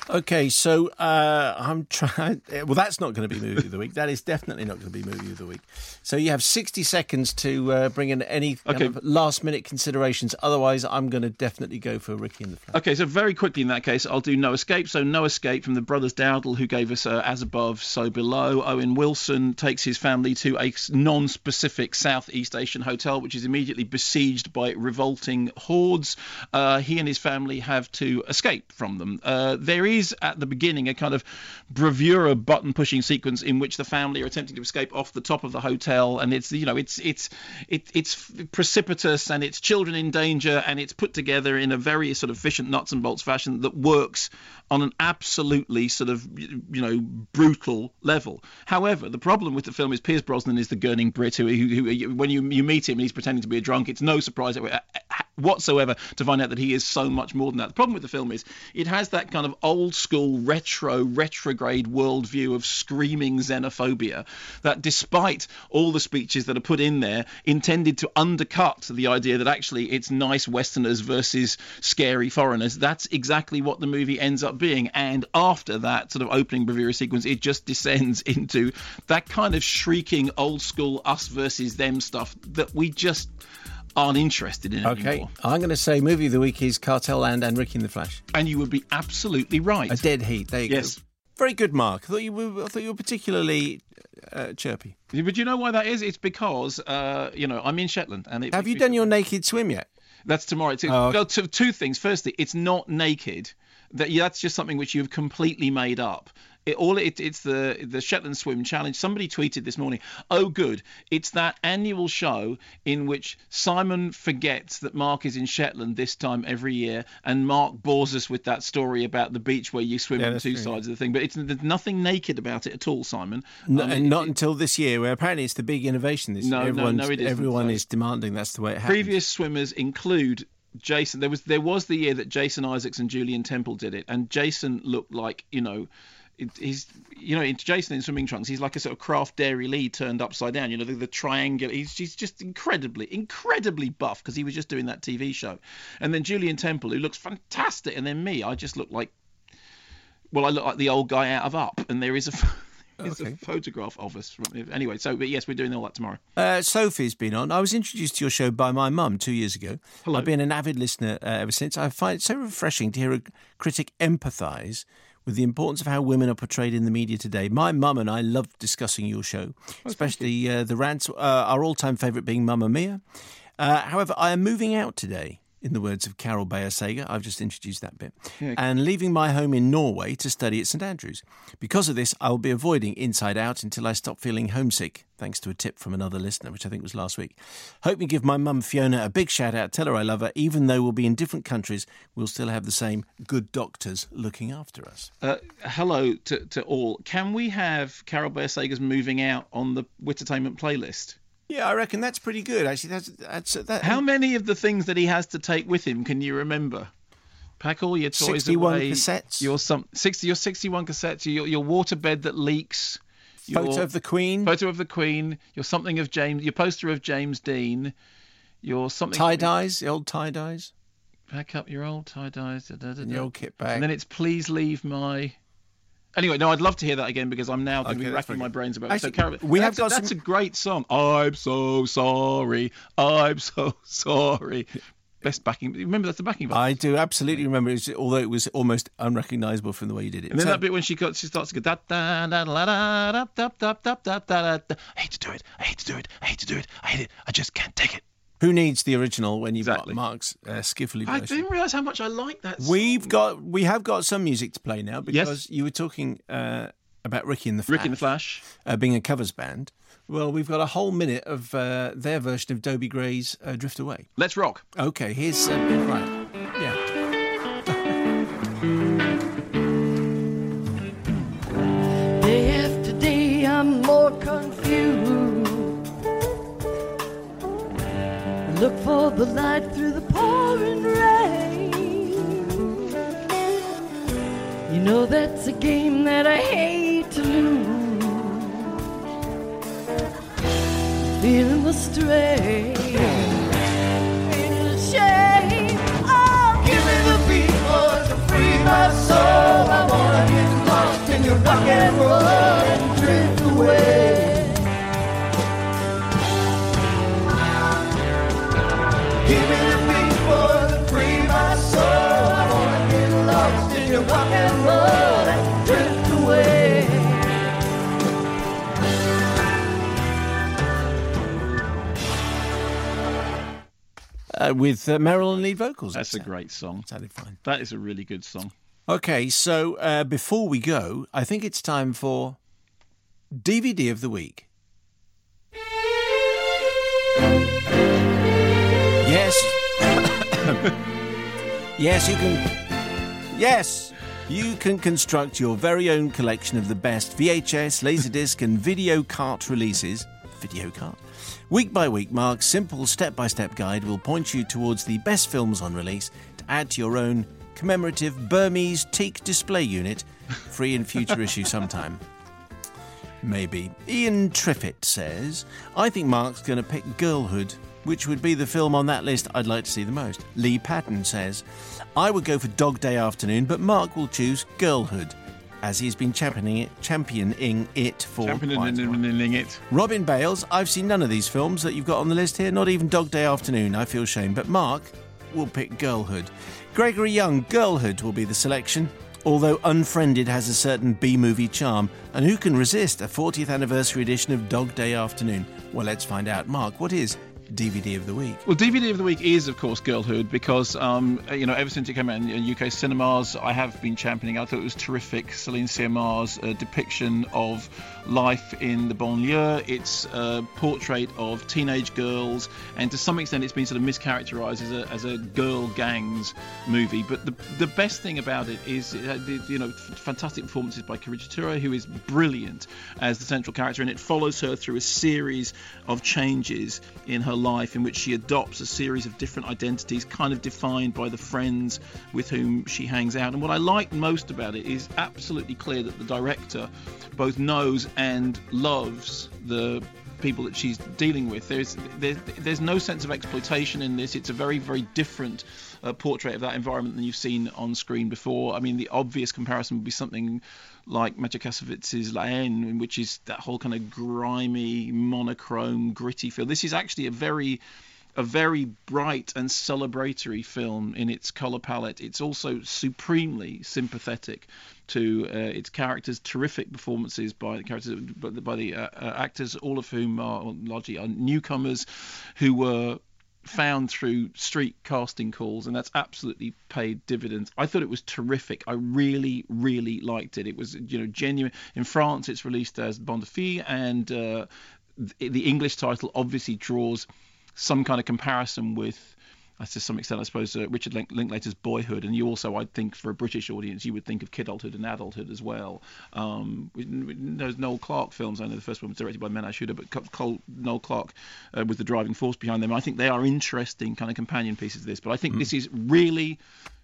Okay, so uh, I'm trying. Well, that's not going to be movie of the week. That is definitely not going to be movie of the week. So you have 60 seconds to uh, bring in any kind Okay. of last minute considerations. Otherwise, I'm going to definitely go for Ricki in the Flash. Okay, so very quickly in that case, I'll do No Escape. So No Escape from the brothers Dowdle, who gave us uh, As Above, So Below. Owen Wilson takes his family to a non-specific Southeast Asian hotel, which is immediately besieged by revolting hordes. Uh, he and his family have to escape from them. Uh, there is at the beginning a kind of bravura button-pushing sequence in which the family are attempting to escape off the top of the hotel, and it's you know it's it's it, it's precipitous and it's children in danger, and it's put together in a very sort of efficient nuts and bolts fashion that works on an absolutely sort of you know brutal level. However, the problem with the film is Pierce Brosnan is the gurning Brit who, who, who when you you meet him and he's pretending to be a drunk, it's no surprise that uh, uh, whatsoever to find out that he is so much more than that. The problem with the film is it has that kind of old school, retro, retrograde worldview of screaming xenophobia that, despite all the speeches that are put in there, intended to undercut the idea that actually it's nice Westerners versus scary foreigners. That's exactly what the movie ends up being. And after that sort of opening bravura sequence, it just descends into that kind of shrieking old school us versus them stuff that we just aren't interested in Okay, anymore. I'm going to say movie of the week is Cartel Land and Ricki in the Flash. And you would be absolutely right. A dead heat. There you Yes. go. Very good, Mark. I thought you were. I thought you were particularly uh, chirpy. Yeah, But you know why that is? It's because uh, you know I'm in Shetland, and it, Have you done your naked swim yet? That's tomorrow. It's, Oh, well, two, two things. Firstly, it's not naked. That that's just something which you've completely made up. It, all it, it's the the Shetland Swim Challenge. Somebody tweeted this morning. Oh, good! It's that annual show in which Simon forgets that Mark is in Shetland this time every year, and Mark bores us with that story about the beach where you swim Yeah, on two true, sides of the thing. But it's there's nothing naked about it at all, Simon. No, Um, and not until this year, where apparently it's the big innovation. This No, no, year. Everyone's, no, it isn't. everyone So- is demanding that's the way it happens. Previous swimmers include Jason. There was there was the year that Jason Isaacs and Julien Temple did it, and Jason looked like you know. He's, you know, in Jason in swimming trunks. He's like a sort of Kraft Dairylea turned upside down. You know, the, the triangle. He's, he's just incredibly, incredibly buff because he was just doing that TV show. And then Julien Temple, who looks fantastic, and then me, I just look like, well, I look like the old guy out of Up. And there is a, there's a photograph of us. Anyway, so but yes, we're doing all that tomorrow. Uh, Sophie's been on. I was introduced to your show by my mum two years ago. Hello. I've been an avid listener uh, ever since. I find it so refreshing to hear a critic empathise with the importance of how women are portrayed in the media today. My mum and I love discussing your show, especially uh, the rants. Uh, our all-time favourite being Mamma Mia. Uh, however, I am moving out today. In the words of Carol Bayer Sager, I've just introduced that bit, Yeah. and leaving my home in Norway to study at St Andrews. Because of this, I will be avoiding Inside Out until I stop feeling homesick, thanks to a tip from another listener, which I think was last week. Hope you give my mum Fiona a big shout out, tell her I love her. Even though we'll be in different countries, we'll still have the same good doctors looking after us. Uh, hello to, to all. Can we have Carol Bayer Sager's moving out on the Wittertainment playlist? Yeah, I reckon that's pretty good. Actually, that's that's uh, that. How many of the things that he has to take with him can you remember? Pack all your toys 61 away. cassettes. Your some sixty. Your sixty-one cassettes. Your your waterbed that leaks. Your Photo of the Queen. Photo of the Queen. Your something of James. Your poster of James Dean. Your something. tie dyes, the old tie dyes, Pack up your old tie dyes. Da, da, da, da. old kit bag. And then it's please leave my. Anyway, no, I'd love to hear that again because I'm now going to Okay, be racking my brains about it. So, Actually, Carol, we have that's, got a, that's some- a great song. I'm so sorry. I'm so sorry. Best backing. Remember that's the backing. vocals. I do absolutely remember, it, although it was almost unrecognisable from the way you did it. And then So- that bit when she got, she starts to go da da da da da da da da da da da da. I hate to do it. I hate to do it. I hate to do it. I hate it. I just can't take it. Who needs the original when you've got Mark's uh, skiffly I didn't realise how much I like that. Song. We've got we have got some music to play now Yes. because you were talking uh, about Ricki and the Flash, Ricki and the Flash. uh, being a covers band. Well, we've got a whole minute of uh, their version of Dobie Gray's uh, "Drift Away." Let's rock. Okay, here's uh, right. Look for the light through the pouring rain. You know that's a game that I hate to lose. Feeling the strain. Feeling the shame. Oh, give me the beat, boys, to free my soul. I wanna get lost in your rock and roll and drift away. Uh, with uh, Marilyn lead vocals. That's a great song. Sounded fine. That is a really good song. Okay, so uh, before we go, I think it's time for DVD of the week. Yes. yes, you can. Yes, you can construct your very own collection of the best VHS, Laserdisc, and video cart releases video card. Week by week, Mark's simple step by step guide will point you towards the best films on release to add to your own commemorative Burmese teak display unit, free in future issue sometime. Maybe. Ian Triffitt says, I think Mark's going to pick Girlhood, which would be the film on that list I'd like to see the most. Lee Patton says, I would go for Dog Day Afternoon, but Mark will choose Girlhood, as he's been championing it, championing it for quite a while. Championing it. Robin Bales, I've seen none of these films that you've got on the list here, not even Dog Day Afternoon. I feel shame. But Mark will pick Girlhood. Gregory Young, Girlhood will be the selection. Although Unfriended has a certain B movie charm, and who can resist a 40th anniversary edition of Dog Day Afternoon? Well, let's find out. Mark, what is DVD of the week? Well, DVD of the week is, of course, Girlhood because, um, you know, ever since it came out in UK cinemas, I have been championing. I thought it was terrific. Celine Sciamma's uh, depiction of life in the banlieue. It's a portrait of teenage girls, and to some extent, it's been sort of mischaracterized as a, as a girl gangs movie. But the the best thing about it is, it the, you know, fantastic performances by Karidja who is brilliant as the central character, and it follows her through a series of changes in her life in which she adopts a series of different identities, kind of defined by the friends with whom she hangs out. And what I like most about it is absolutely clear that the director both knows and loves the people that she's dealing with. There's there's, there's no sense of exploitation in this. It's a very very different uh, portrait of that environment than you've seen on screen before. I mean, the obvious comparison would be something like Mathieu Kassovitz's La Haine, which is that whole kind of grimy, monochrome, gritty feel. This is actually a very a very bright and celebratory film in its color palette. It's also supremely sympathetic to uh, its characters. Terrific performances by the characters, by the, by the uh, uh, actors, all of whom are largely are newcomers, who were found through street casting calls, and that's absolutely paid dividends. I thought it was terrific. I really, really liked it. It was, you know, genuine. In France, it's released as Filles, and uh, the English title obviously draws some kind of comparison with. Uh, To some extent, I suppose uh, Richard Link- Linklater's Boyhood, and you also, I think, for a British audience, you would think of Kidulthood and Adulthood as well. Um, those Noel Clarke films, I know the first one was directed by Menhaj Huda, but Noel Clarke uh, was the driving force behind them. I think they are interesting kind of companion pieces to this, but I think this is really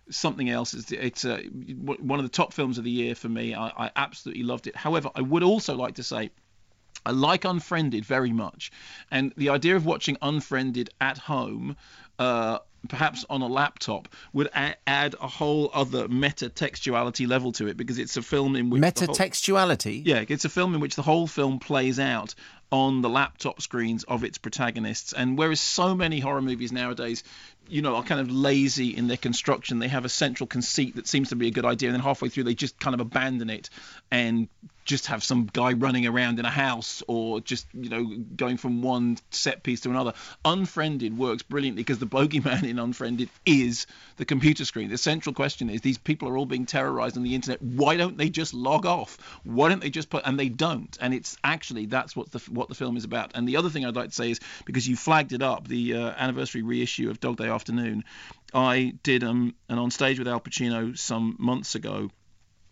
something else. It's, it's uh, one of the top films of the year for me. I, I absolutely loved it. However, I would also like to say I like Unfriended very much, and the idea of watching Unfriended at home, uh, perhaps on a laptop, would a- add a whole other meta textuality level to it because it's a film in which the whole- Metatextuality? yeah, it's a film in which the whole film plays out on the laptop screens of its protagonists. And whereas so many horror movies nowadays, you know, are kind of lazy in their construction, they have a central conceit that seems to be a good idea, and then halfway through they just kind of abandon it and just have some guy running around in a house or just, you know, going from one set piece to another. Unfriended works brilliantly because the bogeyman in Unfriended is the computer screen. The central question is these people are all being terrorized on the internet. Why don't they just log off? Why don't they just put and they don't. And it's actually that's what the what the film is about. And the other thing I'd like to say is because you flagged it up, the uh, anniversary reissue of Dog Day Afternoon, I did um an on stage with Al Pacino some months ago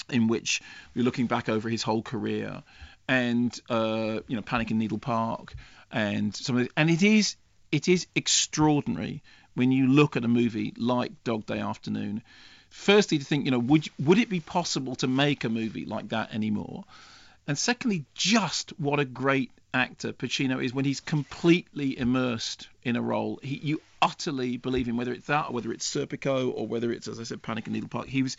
in which we're looking back over his whole career and uh, you know Panic in Needle Park and some of the, and it is it is extraordinary when you look at a movie like Dog Day Afternoon. Firstly, to think you know would would it be possible to make a movie like that anymore? And secondly, just what a great actor Pacino is when he's completely immersed in a role. He, you utterly believe him, whether it's that or whether it's Serpico or whether it's, as I said, Panic in Needle Park. He was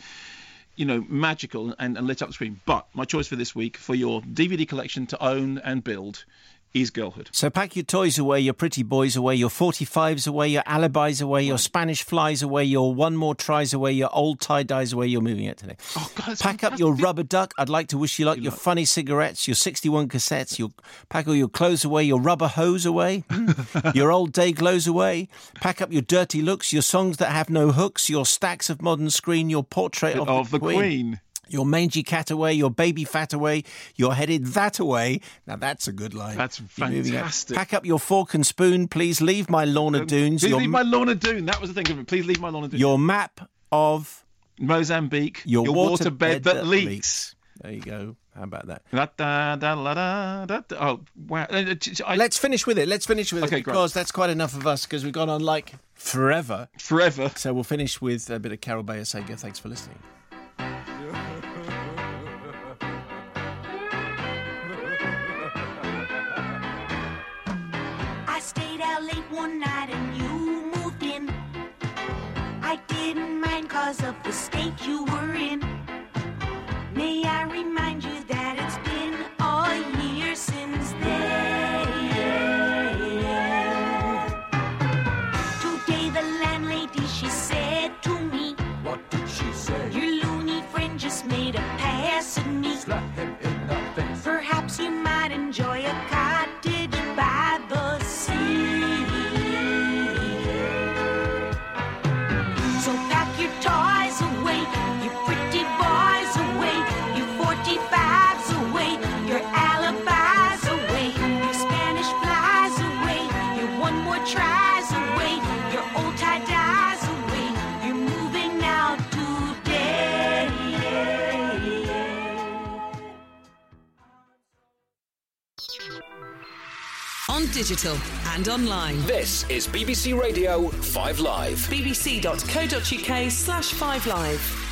you know, magical and, and lit up the screen. But my choice for this week for your DVD collection to own and build is Girlhood. So pack your toys away, your pretty boys away, your 45s away, your alibis away, your Spanish flies away, your one more tries away, your old tie dyes away. You're moving it today. Oh, God, pack up your rubber duck. I'd like to wish you luck. Your funny cigarettes, your 61 cassettes. Your pack all your clothes away, your rubber hose away, your old day glows away. Pack up your dirty looks, your songs that have no hooks, your stacks of modern screen, your portrait of, Of the Queen. Your mangy cat away, your baby fat away, you're headed that away. Now that's a good line. That's You're moving it. fantastic. Pack up your fork and spoon. Please leave my Lorna Doones. Please Your, leave my Lorna Doone. That was the thing of it. Please leave my Lorna Doone. your map of Mozambique. your, waterbed waterbed that leaks. There you go. How about that? Da, da, da, da, da, da. Oh, wow. Uh, I- Let's finish with it. Let's finish with Okay, it great. because that's quite enough of us because we've gone on like forever. Forever. So we'll finish with a bit of Carol Bayer Sager. Thanks for listening. Didn't mind cause of the state you were in. May I remind you that it's been a year since then. Today the landlady she said to me, What did she say? Your loony friend just made a pass at me. Slap him in the face. Perhaps you might enjoy digital and online. This is BBC Radio 5 Live. bbc.co.uk slash 5 live.